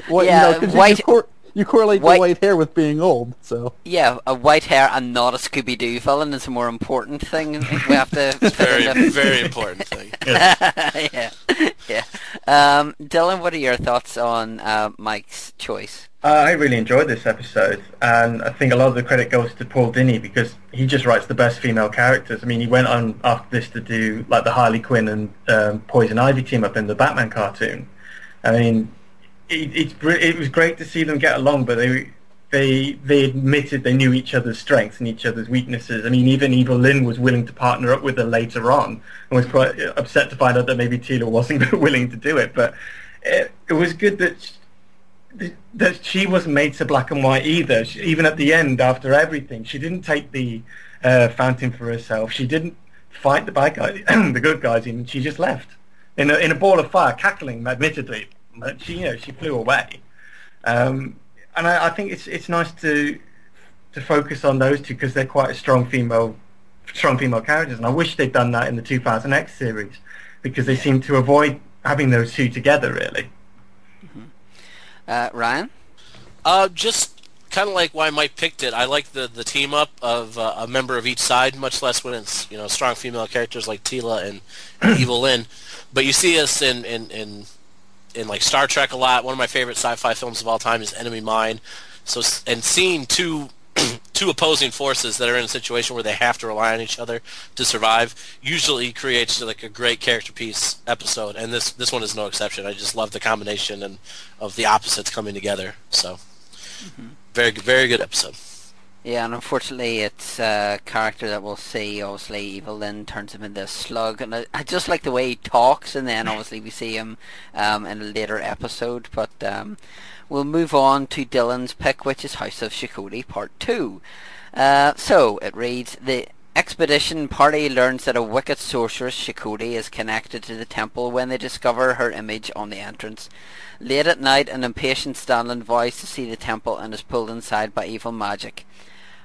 what, yeah, you know, white. You, you correlate white, the white hair with being old, so yeah, a white hair and not a Scooby Doo villain is a more important thing. We have to *laughs* very very important *laughs* thing. yeah, yeah. Um, Dylan, what are your thoughts on uh, Mike's choice? Uh, I really enjoyed this episode, and I think a lot of the credit goes to Paul Dini because he just writes the best female characters. I mean, he went on after this to do like the Harley Quinn and um, Poison Ivy team up in the Batman cartoon. I mean, it, it was great to see them get along, but they they they admitted they knew each other's strengths and each other's weaknesses. I mean, even Evil-Lyn was willing to partner up with her later on, and was quite upset to find out that maybe Teela wasn't *laughs* willing to do it. But it, it was good that she, that she wasn't made to black and white either. She, even at the end, after everything, she didn't take the uh, fountain for herself. She didn't fight the bad guys, *clears throat* the good guys, and she just left in a, in a ball of fire, cackling, admittedly but she, you know, she flew away. Um, and I, I, think it's it's nice to to focus on those two because they're quite a strong female strong female characters, and I wish they'd done that in the 2000X series because they seem to avoid having those two together. Really. Mm-hmm. Uh, Ryan. Uh, just kind of like why Mike picked it. I like the the team up of uh, a member of each side, much less when it's you know strong female characters like Teela and, *clears throat* and Evil-Lyn. But you see us in, in in in like Star Trek a lot. One of my favorite sci-fi films of all time is Enemy Mine. So and seeing two *clears throat* two opposing forces that are in a situation where they have to rely on each other to survive usually creates like a great character piece episode and this this one is no exception i just love the combination and of the opposites coming together so mm-hmm. very very good episode yeah, and unfortunately, it's a character that we'll see. Obviously, Evil-Lyn turns him into a slug, and I, I, just like the way he talks. And then, obviously, we see him um, in a later episode. But um, we'll move on to Dylan's pick, which is House of Shokoti Part Two. Uh, so it reads: the expedition party learns that a wicked sorceress, Shokoti, is connected to the temple when they discover her image on the entrance. Late at night, an impatient Stanley vows to see the temple and is pulled inside by evil magic.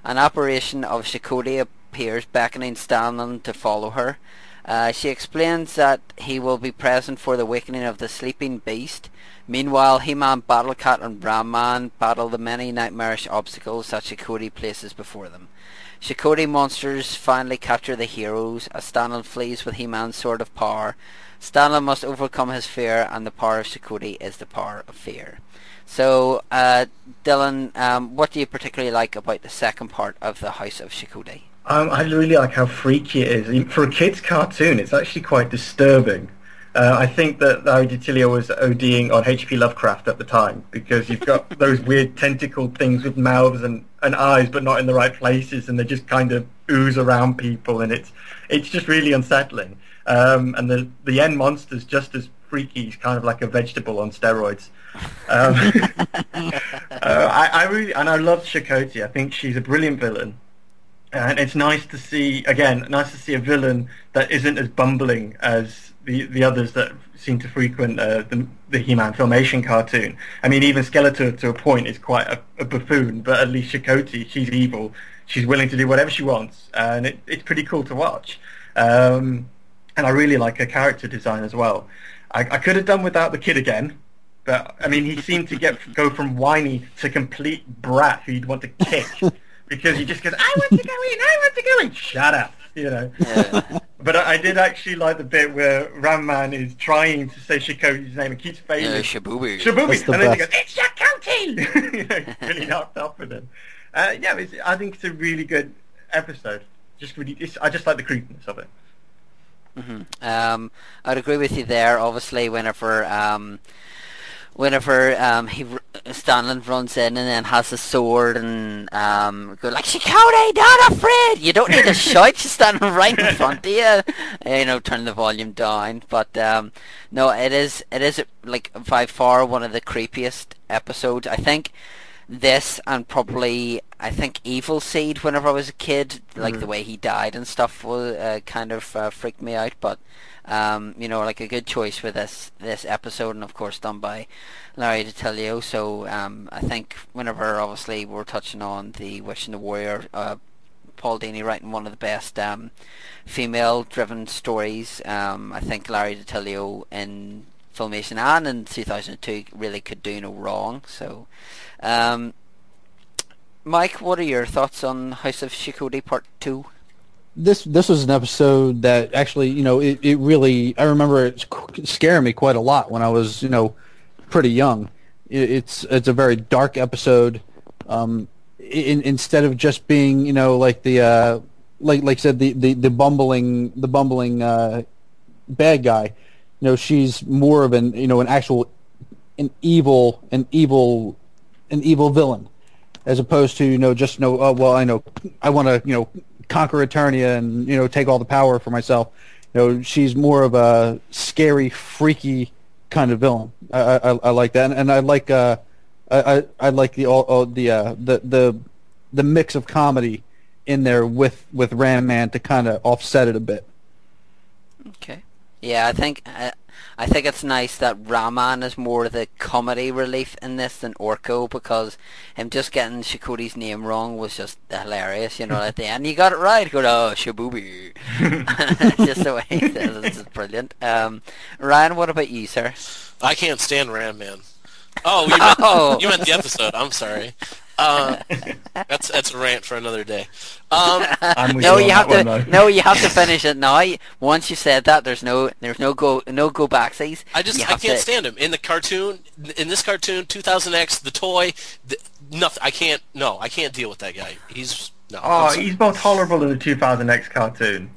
An apparition of Shokoti appears, beckoning Stanley to follow her. Uh, she explains that he will be present for the awakening of the sleeping beast. Meanwhile, He-Man, Battlecat, and Ram-Man battle the many nightmarish obstacles that Shokoti places before them. Shokoti monsters finally capture the heroes as Stanley flees with He-Man's sword of power. Stanley must overcome his fear, and the power of Shokoti is the power of fear. So, uh, Dylan, um, what do you particularly like about the second part of the House of Shokoti? Um, I really like how freaky it is. For a kid's cartoon, it's actually quite disturbing. Uh, I think that Larry DiTillio was ODing on H.P. Lovecraft at the time because you've got *laughs* those weird tentacled things with mouths and, and eyes, but not in the right places, and they just kind of ooze around people, and it's it's just really unsettling. Um, and the the end monster's just as freaky. He's kind of like a vegetable on steroids. Um, *laughs* uh, I, I really and I love Shokoti. I think she's a brilliant villain and it's nice to see again nice to see a villain that isn't as bumbling as the the others that seem to frequent uh, the, the He-Man filmation cartoon. I mean, even Skeletor to a point is quite a, a, buffoon, but at least Shokoti, she's evil. She's willing to do whatever she wants, and it, it's pretty cool to watch. Um, and I really like her character design as well. I, I could have done without the kid again, but I mean, he seemed to get go from whiny to complete brat who you'd want to kick. *laughs* because he just goes, I want to go in, I want to go in. Shut up, you know. Yeah. but I, I, did actually like the bit where Ram Man is trying to say Shokoti's name and keeps failing. Yeah, Shabubi. Shabubi. And then he goes, it's Shokoti! you know, really knocked off with him. Uh, yeah, I think it's a really good episode. Just really, I just like the creepiness of it. Mm-hmm. Um, I'd agree with you there. Obviously, whenever um, whenever um, he Stanley runs in and then has a sword and um, go like Shokoti, not afraid. You don't need to *laughs* shout. She's standing right in front of you. You know, turn the volume down. But um, no, it is it is like by far one of the creepiest episodes. I think this and probably I think Evil Seed. Whenever I was a kid, like mm. the way he died and stuff, was uh, kind of uh, freaked me out. But um, you know, like a good choice for this this episode, and of course done by Larry DiTillio. So um, I think whenever obviously we're touching on the Witch and the Warrior, uh, Paul Dini writing one of the best um, female-driven stories. Um, I think Larry DiTillio in Filmation and in 2002 really could do no wrong. So, um, Mike, what are your thoughts on House of Shokoti Part Two? This this was an episode that actually you know it, it really I remember it scaring me quite a lot when I was you know pretty young. It, it's it's a very dark episode. Um, in, instead of just being you know like the uh, like like I said the, the, the bumbling the bumbling uh, bad guy, you know she's more of an you know an actual an evil an evil an evil villain as opposed to you know just know oh well I know I want to you know conquer Eternia and you know take all the power for myself. You know, she's more of a scary, freaky kind of villain. I I, I like that, and, and I like uh, I, I, like the all, all the uh, the the the mix of comedy in there with with Ram Man to kind of offset it a bit. Okay. Yeah, I think uh, I think it's nice that Ram-Man is more of the comedy relief in this than Orko because him just getting Shokoti's name wrong was just hilarious. You know, at the end you got it right. Go, oh, Shabubi. *laughs* *laughs* just the way he says it is brilliant. Um, Ryan, what about you, sir? I can't stand Ram Man. Oh, you meant, *laughs* oh. you meant the episode. I'm sorry. Uh, that's that's a rant for another day. Um, no, you have to. One, no, you have to finish it now. Once you said that, there's no, there's no go, no go backsies. I just, I can't to, stand him in the cartoon. In this cartoon, 2000X, the toy, the, nothing. I can't. No, I can't deal with that guy. He's no. Oh, he's more tolerable in the 2000X cartoon.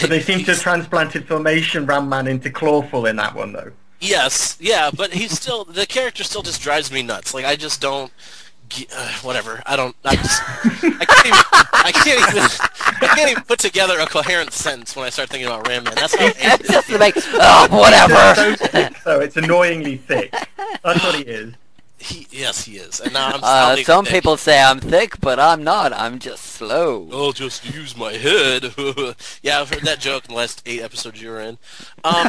But they seem to have transplanted Filmation Ram Man into Clawful in that one, though. Yes, yeah, but he's still the character still just drives me nuts. Like I just don't. Uh, whatever. I don't. I just. I can't even. I can't even. I can't even put together a coherent sentence when I start thinking about Ram Man. That's how. *laughs* It's just like, oh, whatever. *laughs* So, thick, so it's annoyingly thick. That's what he is. He, yes, he is. And now I'm. Uh, some thick. people say I'm thick, but I'm not. I'm just slow. I'll just use my head. *laughs* yeah, I've heard that joke in the last eight episodes you were in. Um,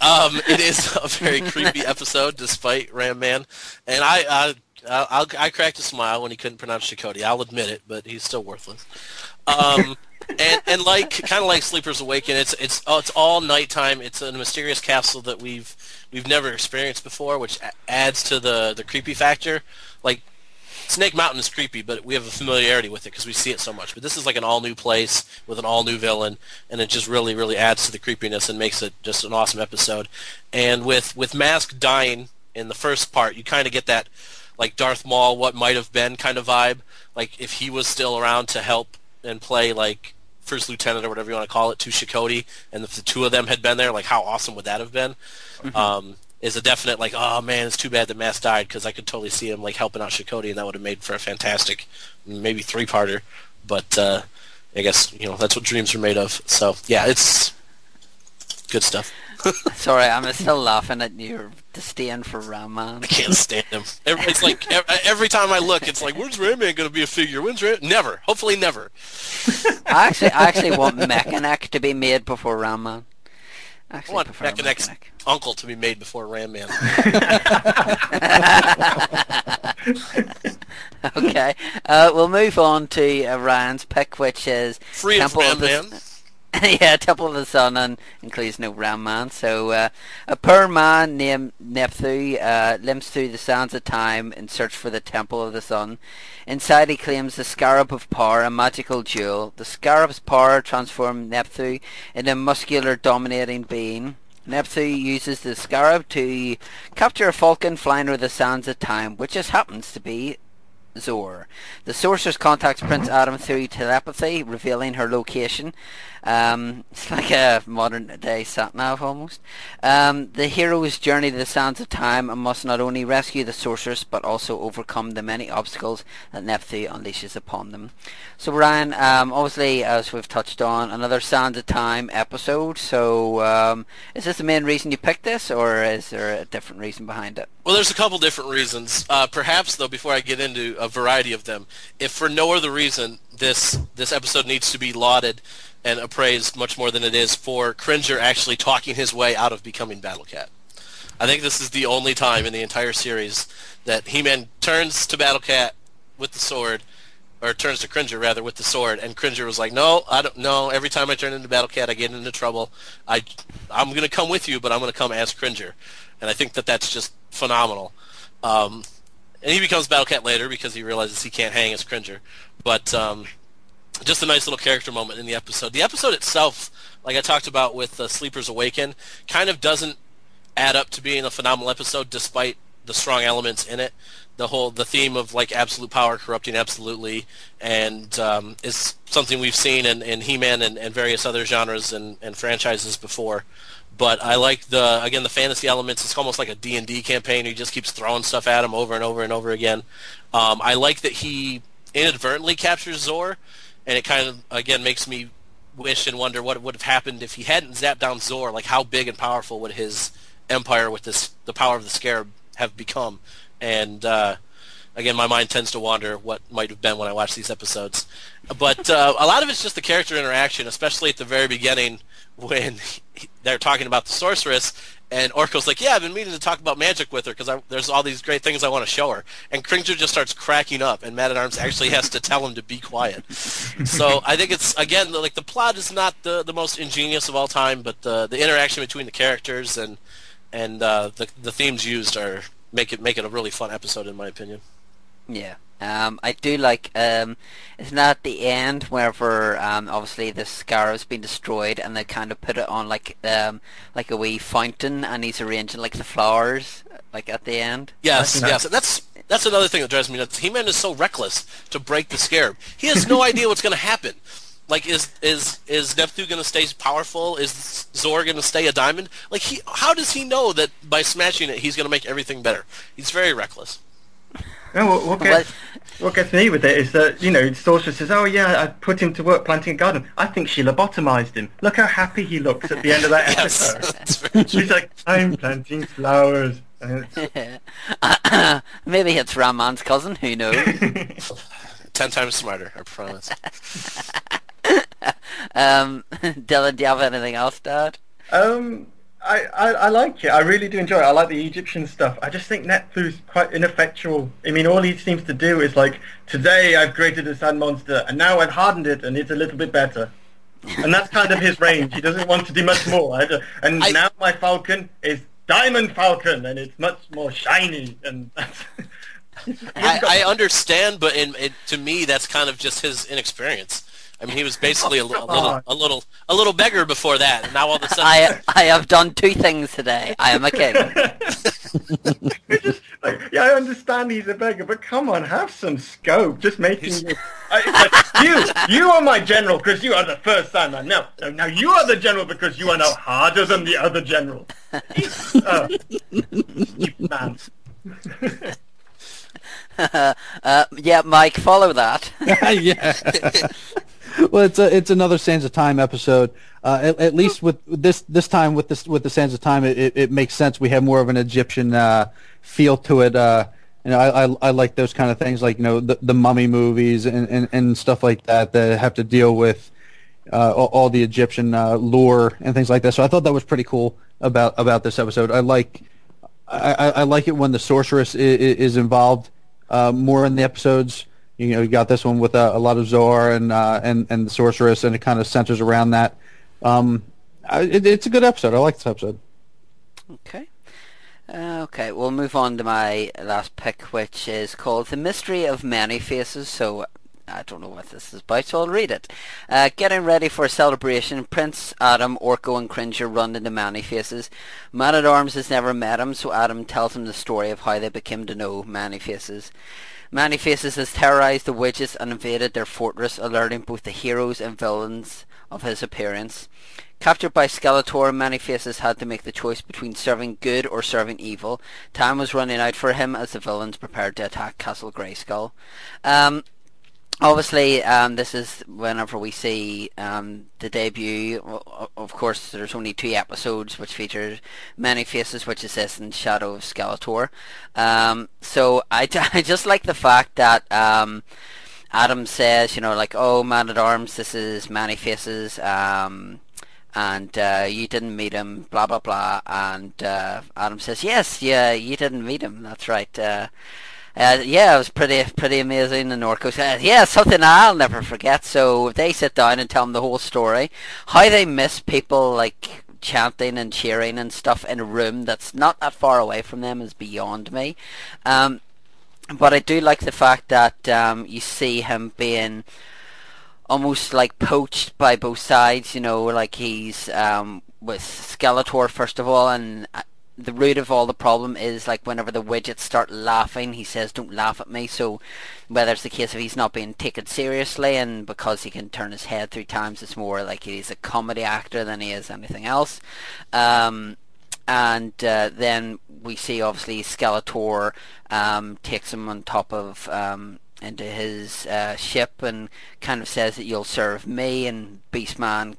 um, it is a very creepy episode, despite Ram Man, and I, I, I, I cracked a smile when he couldn't pronounce Shokoti. I'll admit it, but he's still worthless. Um, and and like kind of like Sleepers Awaken, it's it's oh, it's all nighttime. It's a mysterious castle that we've we've never experienced before, which adds to the the creepy factor. Like Snake Mountain is creepy, but we have a familiarity with it because we see it so much. But this is like an all new place with an all new villain, and it just really, really adds to the creepiness and makes it just an awesome episode. And with with Mask dying in the first part, you kind of get that like Darth Maul, what might have been kind of vibe. Like if he was still around to help and play like first lieutenant or whatever you want to call it to Shokoti, and if the two of them had been there, like how awesome would that have been? Mm-hmm. Um, is a definite like, oh man, it's too bad that Mask died because I could totally see him like helping out Shokoti, and that would have made for a fantastic, maybe three parter. But uh, I guess you know that's what dreams are made of. So yeah, it's good stuff. *laughs* Sorry, I'm still laughing at your disdain for Ram Man. I can't stand him. It's like every time I look, it's like, when's Ram Man going to be a figure? When's Ram? Never. Hopefully, never. *laughs* I actually, I actually want Mekaneck to be made before Ram Man. Actually, I want Mekaneck's uncle to be made before Ram Man. *laughs* okay, uh, we'll move on to uh, Ryan's pick, which is Free Temple of Ram Man. *laughs* yeah, Temple of the Sun and includes no Ram Man. So uh, a poor man named Nepthu uh, limps through the sands of time in search for the Temple of the Sun. Inside he claims the Scarab of Power, a magical jewel. The Scarab's power transforms Nepthu into a muscular dominating being. Nepthu uses the Scarab to capture a falcon flying over the sands of time, which just happens to be Zoar. The sorceress contacts Prince Adam through telepathy, revealing her location. Um, it's like a modern day sat nav almost. Um, the heroes journey to the sands of time and must not only rescue the sorceress but also overcome the many obstacles that Nepthu unleashes upon them. So Ryan, um, obviously as we've touched on, another sands of time episode. So um, is this the main reason you picked this, or is there a different reason behind it? Well, there's a couple different reasons. Uh, perhaps though, before I get into a variety of them, if for no other reason this this episode needs to be lauded and appraised much more than it is for Cringer actually talking his way out of becoming Battle Cat. I think this is the only time in the entire series that He-Man turns to Battle Cat with the sword, or turns to Cringer rather with the sword, and Cringer was like, "No, I don't know. Every time I turn into Battle Cat, I get into trouble. I, I'm going to come with you, but I'm going to come as Cringer," and I think that that's just phenomenal. Um, and he becomes Battle Cat later because he realizes he can't hang as Cringer, but um, just a nice little character moment in the episode. The episode itself, like I talked about with uh, Sleepers Awaken, kind of doesn't add up to being a phenomenal episode despite the strong elements in it. The whole the theme of like absolute power corrupting absolutely, and um, is something we've seen in, in He-Man and, and various other genres and, and franchises before. But I like the again the fantasy elements. It's almost like a D and D campaign. He just keeps throwing stuff at him over and over and over again. Um, I like that he inadvertently captures Zoar and it kind of again makes me wish and wonder what would have happened if he hadn't zapped down Zoar. Like how big and powerful would his empire with this the power of the Scarab have become? And uh, again, my mind tends to wander what might have been when I watch these episodes. But uh, a lot of it's just the character interaction, especially at the very beginning when *laughs* they're talking about the sorceress and Orko's like, yeah, I've been meaning to talk about magic with her because there's all these great things I want to show her. And Cringer just starts cracking up, and Man at Arms actually has to tell him to be quiet. so I think it's again like the plot is not the the most ingenious of all time, but the the interaction between the characters and and uh, the the themes used are make it make it a really fun episode in my opinion. Yeah. Um, I do like, um, isn't that at the end wherever, um, obviously the scarab's been destroyed and they kind of put it on like, um, like a wee fountain and he's arranging like the flowers, like at the end? Yes, yes. And that's, that's another thing that drives me nuts. He-Man is so reckless to break the scarab. He has no idea what's going to happen. Like, is is is Nepthu going to stay powerful? Is Zoar going to stay a diamond? Like, he how does he know that by smashing it he's going to make everything better? He's very reckless. No, what, what, gets, what gets me with it is that, you know, Sorcerer says, oh yeah, I put him to work planting a garden. I think she lobotomized him. Look how happy he looks at the end of that *laughs* episode. that's very true. She's like, I'm planting flowers. And *coughs* Maybe it's Ram Man's cousin, who knows? *laughs* Ten times smarter, I promise. *laughs* um, Dylan, do you have anything else Dad? Um, I, I, I like it. I really do enjoy it. I like the Egyptian stuff. I just think Nepthu's quite ineffectual. I mean, all he seems to do is like, today I've created a sand monster, and now I've hardened it, and it's a little bit better. And that's kind of his *laughs* range. He doesn't want to do much more. I don't- And I- now my Falcon is Diamond Falcon, and it's much more shiny. And that's, *laughs* I, I understand, but in, it, to me, that's kind of just his inexperience. I mean, he was basically a, a little, a little, a little beggar before that, and now all of a sudden, I I have done two things today. I am a king. *laughs* like, yeah, I understand he's a beggar, but come on, have some scope. Just making you, I, like, you, you are my general because you are the first Sandman. Now, now, now you are the general because you are now harder than the other general. *laughs* oh, stupid man. *laughs* uh, yeah, Mike, follow that. yeah. *laughs* well, it's a, it's another Sands of Time episode. Uh, at, at least with this this time with this with the Sands of Time, it, it, it makes sense. We have more of an Egyptian uh, feel to it. Uh, you know, I, I I like those kind of things, like you know the the mummy movies and, and, and stuff like that that have to deal with uh, all, all the Egyptian uh, lore and things like that. So I thought that was pretty cool about about this episode. I like I, I like it when the sorceress is, is involved uh, more in the episodes. You know, you got this one with uh, a lot of Zoar and uh, and and the sorceress, and it kind of centers around that. Um, it, it's a good episode. I like this episode. Okay. Uh, okay, we'll move on to my last pick, which is called The Mystery of Many Faces. So, I don't know what this is about, so I'll read it. Uh, getting ready for a celebration, Prince Adam, Orko, and Cringer run into Many Faces. Man at Arms has never met him, so Adam tells him the story of how they became to know Many Faces. Many Faces has terrorized the witches and invaded their fortress, alerting both the heroes and villains of his appearance. Captured by Skeletor, Many Faces had to make the choice between serving good or serving evil. Time was running out for him as the villains prepared to attack Castle Grayskull. Um, obviously, um, this is whenever we see um, the debut. Of course, there's only two episodes which feature Many Faces, which is this and Shadow of Skeletor. Um, so I, *laughs* I just like the fact that um, Adam says, you know, like, oh, Man at Arms, this is Many Faces. Um, and uh, you didn't meet him, blah blah blah. And uh, Adam says, "Yes, yeah, you didn't meet him. That's right. Uh, uh, yeah, it was pretty pretty amazing." And Orko says, "Yeah, something I'll never forget." So they sit down and tell him the whole story, how they miss people like chanting and cheering and stuff in a room that's not that far away from them is beyond me. Um, but I do like the fact that um, you see him being almost like poached by both sides. You know, like he's um, with Skeletor first of all, and uh, the root of all the problem is like whenever the widgets start laughing, he says, "Don't laugh at me." So whether it's the case of he's not being taken seriously, and because he can turn his head three times, it's more like he's a comedy actor than he is anything else. Um, and uh, then we see obviously Skeletor um, takes him on top of um, into his uh, ship and kind of says that you'll serve me and Beastman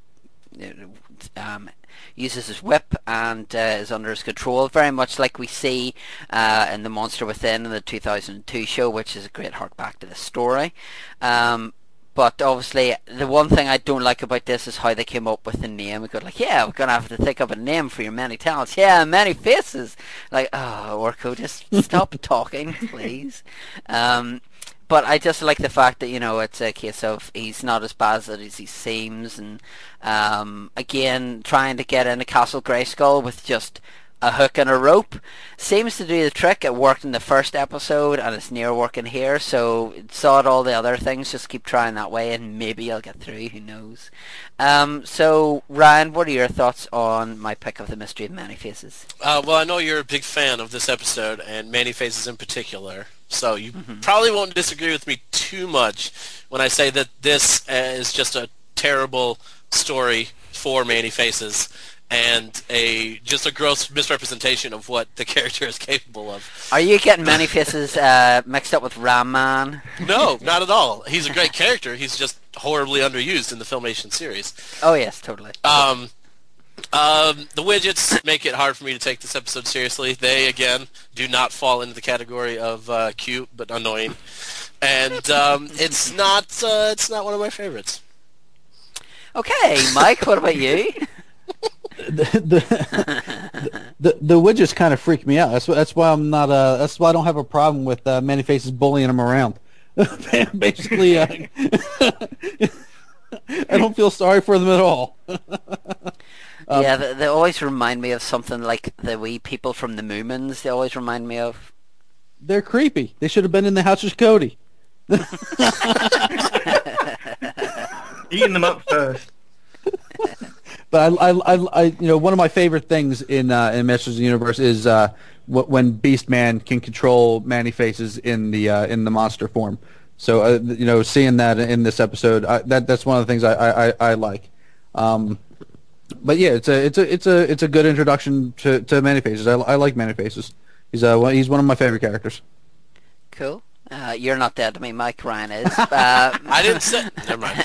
uh, um, uses his whip and uh, is under his control very much like we see uh, in the Monster Within in the 2002 show which is a great hark back to the story um, but obviously, the one thing I don't like about this is how they came up with the name. We go like, yeah, we're gonna have to think of a name for your many talents. Yeah, many faces. Like, oh, Orko, just stop *laughs* talking, please. Um, but I just like the fact that you know it's a case of he's not as bad as he seems, and um, again trying to get into Castle Grayskull with just a hook and a rope. Seems to do the trick. It worked in the first episode and it's near working here. So sod all the other things. Just keep trying that way and maybe I'll get through. Who knows? Um, so Ryan, what are your thoughts on my pick of the Mystery of Many Faces? Uh, well, I know you're a big fan of this episode and Many Faces in particular. So you mm-hmm. probably won't disagree with me too much when I say that this is just a terrible story for Many Faces and a just a gross misrepresentation of what the *laughs* character is capable of. Are you getting Many Faces uh, mixed up with Ram Man? No, not at all. He's a great character. He's just horribly underused in the Filmation series. Oh yes, totally. Um, um, the widgets make it hard for me to take this episode seriously. They again do not fall into the category of uh, cute but annoying, and um, *laughs* it's not uh, it's not one of my favorites. Okay, Mike, what about you? *laughs* the, the, the the widgets kind of freak me out. That's that's why I'm not. Uh, that's why I don't have a problem with uh, many faces bullying them around. *laughs* Basically, uh, I don't feel sorry for them at all. Um, yeah, they, they, always remind me of something like the wee people from the Moomins. They always remind me of. They're creepy. They should have been in the House of Shokoti. *laughs* Eating them up first. But I, I, I, you know, one of my favorite things in uh, in Masters of the Universe is uh, when Beast Man can control Many Faces in the uh, in the monster form. So uh, you know, seeing that in this episode, I, that that's one of the things I I, I like. Um, but yeah, it's a it's a it's a it's a good introduction to to Many Faces. I, I like Many Faces. He's uh he's one of my favorite characters. Cool. Uh, you're not dead to me, Mike Ryan is. *laughs* Uh, I didn't say. Never mind.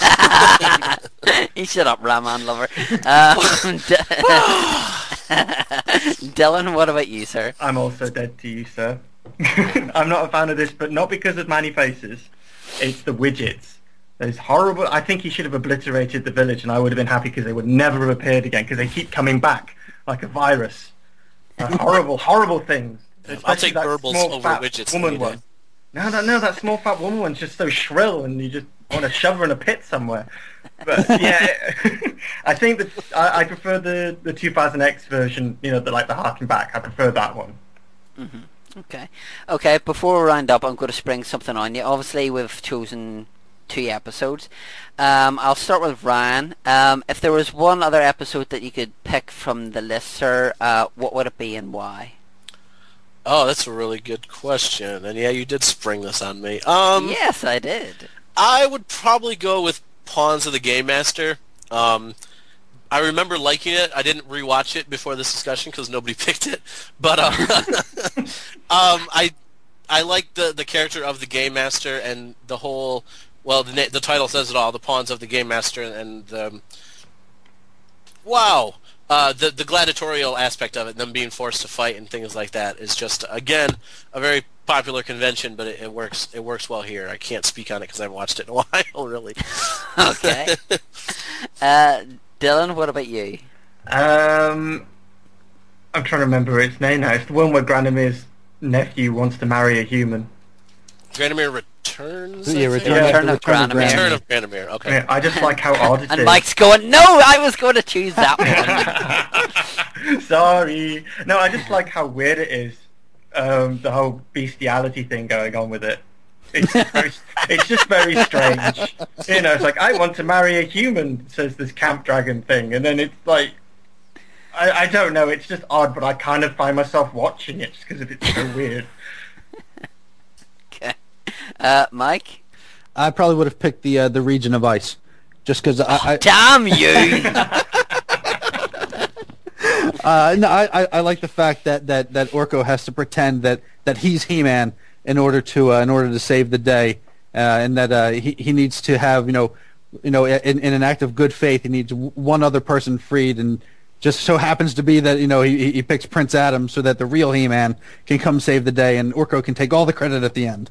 *laughs* he shut up, Ram Man lover. Um, *laughs* Dylan, what about you, sir? I'm also dead to you, sir. I'm not a fan of this, but not because of many faces. It's the widgets. Those horrible. I think he should have obliterated the village, and I would have been happy because they would never have appeared again because they keep coming back like a virus. Uh, *laughs* horrible, horrible things. I'll take Goebbels over widgets. Woman one. No, no, no. That small fat woman one's just so shrill, and you just want to shove her in a pit somewhere. But *laughs* yeah, *laughs* I think that I, I, prefer the the 2000X version. You know, the like the harking back. I prefer that one. Mm-hmm. Okay, okay. Before we round up, I'm going to spring something on you. Obviously, we've chosen two episodes. Um, I'll start with Ryan. Um, if there was one other episode that you could pick from the list, sir, uh, what would it be and why? Oh, that's a really good question. And yeah, you did spring this on me. Um, yes, I did. I would probably go with Pawns of the Game Master. Um, I remember liking it. I didn't rewatch it before this discussion because nobody *laughs* picked it. But uh, *laughs* um, I I like the the character of the Game Master and the whole. Well, the the title says it all. The Pawns of the Game Master and um, wow, uh, the the gladiatorial aspect of it, them being forced to fight and things like that, is just again a very popular convention, but it, it works it works well here. I can't speak on it because I haven't watched it in a *laughs* while, really. okay. *laughs* uh, Dylan, what about you? Um, I'm trying to remember its name now. It's the one where Granamyr's nephew wants to marry a human. Granimir returns. Yeah, return, yeah. return, of Granamyr. Return of Granamyr. Okay. Yeah, I just like how *laughs* odd it and is. Mike's going, no, I was going to choose that one. *laughs* Sorry. No, I just like how weird it is. Um, the whole bestiality thing going on with it. It's, very, *laughs* it's just very strange. You know, it's like I want to marry a human, says this camp dragon thing, and then it's like I, I don't know. It's just odd, but I kind of find myself watching it just because it's so weird. Uh, Mike? I probably would have picked the uh, the region of ice, just because I, I. Damn you! *laughs* *laughs* uh, no, I, I like the fact that, that, that Orko has to pretend that, that he's He-Man in order to uh, in order to save the day, uh, and that uh, he he needs to have you know you know in, in an act of good faith he needs one other person freed and just so happens to be that you know he, he picks Prince Adam so that the real He-Man can come save the day and Orko can take all the credit at the end.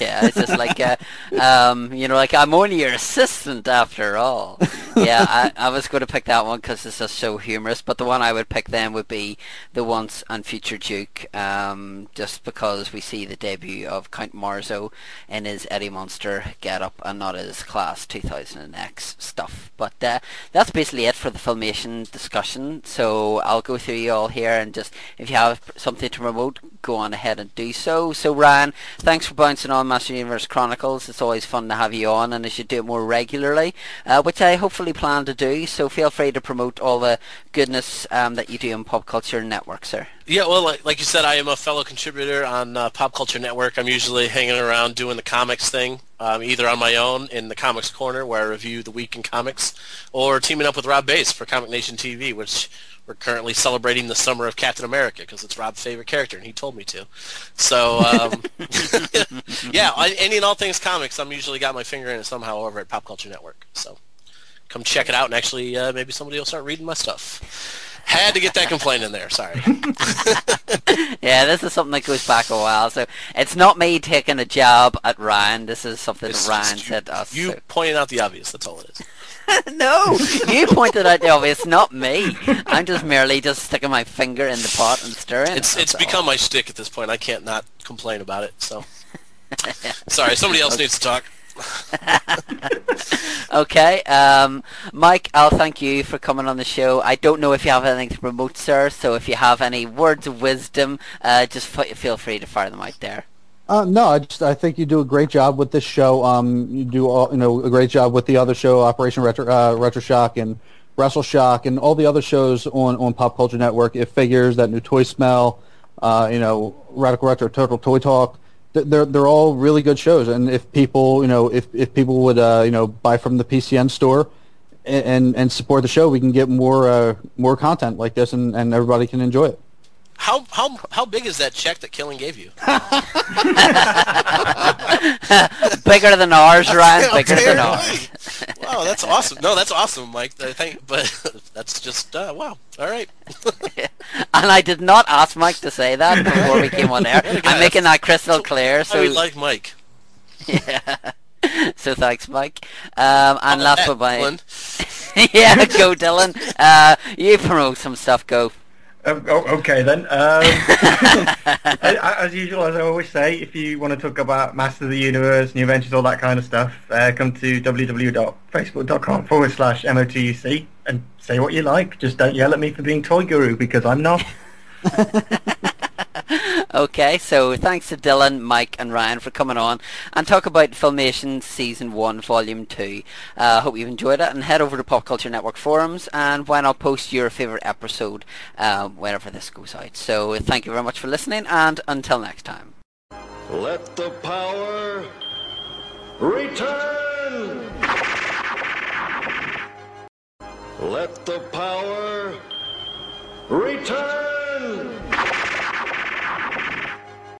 yeah, it's just like, uh, um, you know, like I'm only your assistant after all. yeah, I, I was going to pick that one because it's just so humorous. But the one I would pick then would be the Once and Future Duke, um, just because we see the debut of Count Marzo in his Eddie Monster get-up and not his Class 2000X stuff. But uh, that's basically it for the Filmation discussion. So I'll go through you all here and just, if you have something to promote, go on ahead and do so. So Ryan, thanks for bouncing on Master Universe Chronicles. It's always fun to have you on and I should do it more regularly, uh, which I hopefully plan to do. So feel free to promote all the goodness um, that you do on Pop Culture Network, sir. Yeah, well, like, like you said, I am a fellow contributor on uh, Pop Culture Network. I'm usually hanging around doing the comics thing, um, either on my own in the Comics Corner, where I review the week in comics, or teaming up with Rob Bass for Comic Nation TV, which we're currently celebrating the summer of Captain America because it's Rob's favorite character, and he told me to. So, um, *laughs* yeah, any and all things comics, I'm usually got my finger in it somehow over at Pop Culture Network. So, come check it out, and actually, uh, maybe somebody will start reading my stuff. Had to get that complaint in there. Sorry. *laughs* yeah, this is something that goes back a while. So it's not me taking a job at Ryan. This is something It's that Ryan said to us. You so- pointed out the obvious. That's all it is. *laughs* no, you pointed out the obvious, not me. I'm just merely just sticking my finger in the pot and stirring. it, It's it's all. become my stick at this point. I can't not complain about it. So, sorry. Somebody else needs to talk. *laughs* Okay, um, Mike, I'll thank you for coming on the show. I don't know if you have anything to promote, sir. So if you have any words of wisdom, uh, just f- feel free to fire them out there. Uh, no, I just I think you do a great job with this show. Um, you do all, you know a great job with the other show, Operation Retro uh, Retro Shock and Wrestle Shock, and all the other shows on, on Pop Culture Network. It figures that new toy smell, uh, you know, Radical Retro Total Toy Talk. They're they're all really good shows, and if people you know if if people would uh, you know buy from the PCN store and and, and support the show, we can get more uh, more content like this, and, and everybody can enjoy it. How how how big is that check that Killing gave you? *laughs* Bigger than ours, Ryan. Bigger than ours. wow, that's awesome. No, that's awesome, Mike. I think, but *laughs* that's just uh, wow. All right. *laughs* And I did not ask Mike to say that before we came on air. I'm making that crystal clear. So would like Mike. yeah. So thanks, Mike. Um, and Oh, last but by yeah, go Dylan. Uh, you promote some stuff. Go. Oh, oh, okay then. Um, *laughs* as usual, as I always say, if you want to talk about Master of the Universe, New Adventures, all that kind of stuff, uh, come to www.facebook.com forward slash MOTUC and say what you like. Just don't yell at me for being Toy Guru because I'm not. *laughs* Okay, so thanks to Dylan, Mike and Ryan for coming on and talk about Filmation Season 1 Volume 2. Uh, I uh, hope you've enjoyed it and head over to Pop Culture Network forums and why not post your favourite episode uh, whenever this goes out. So thank you very much for listening and until next time. Let the power return! Let the power return!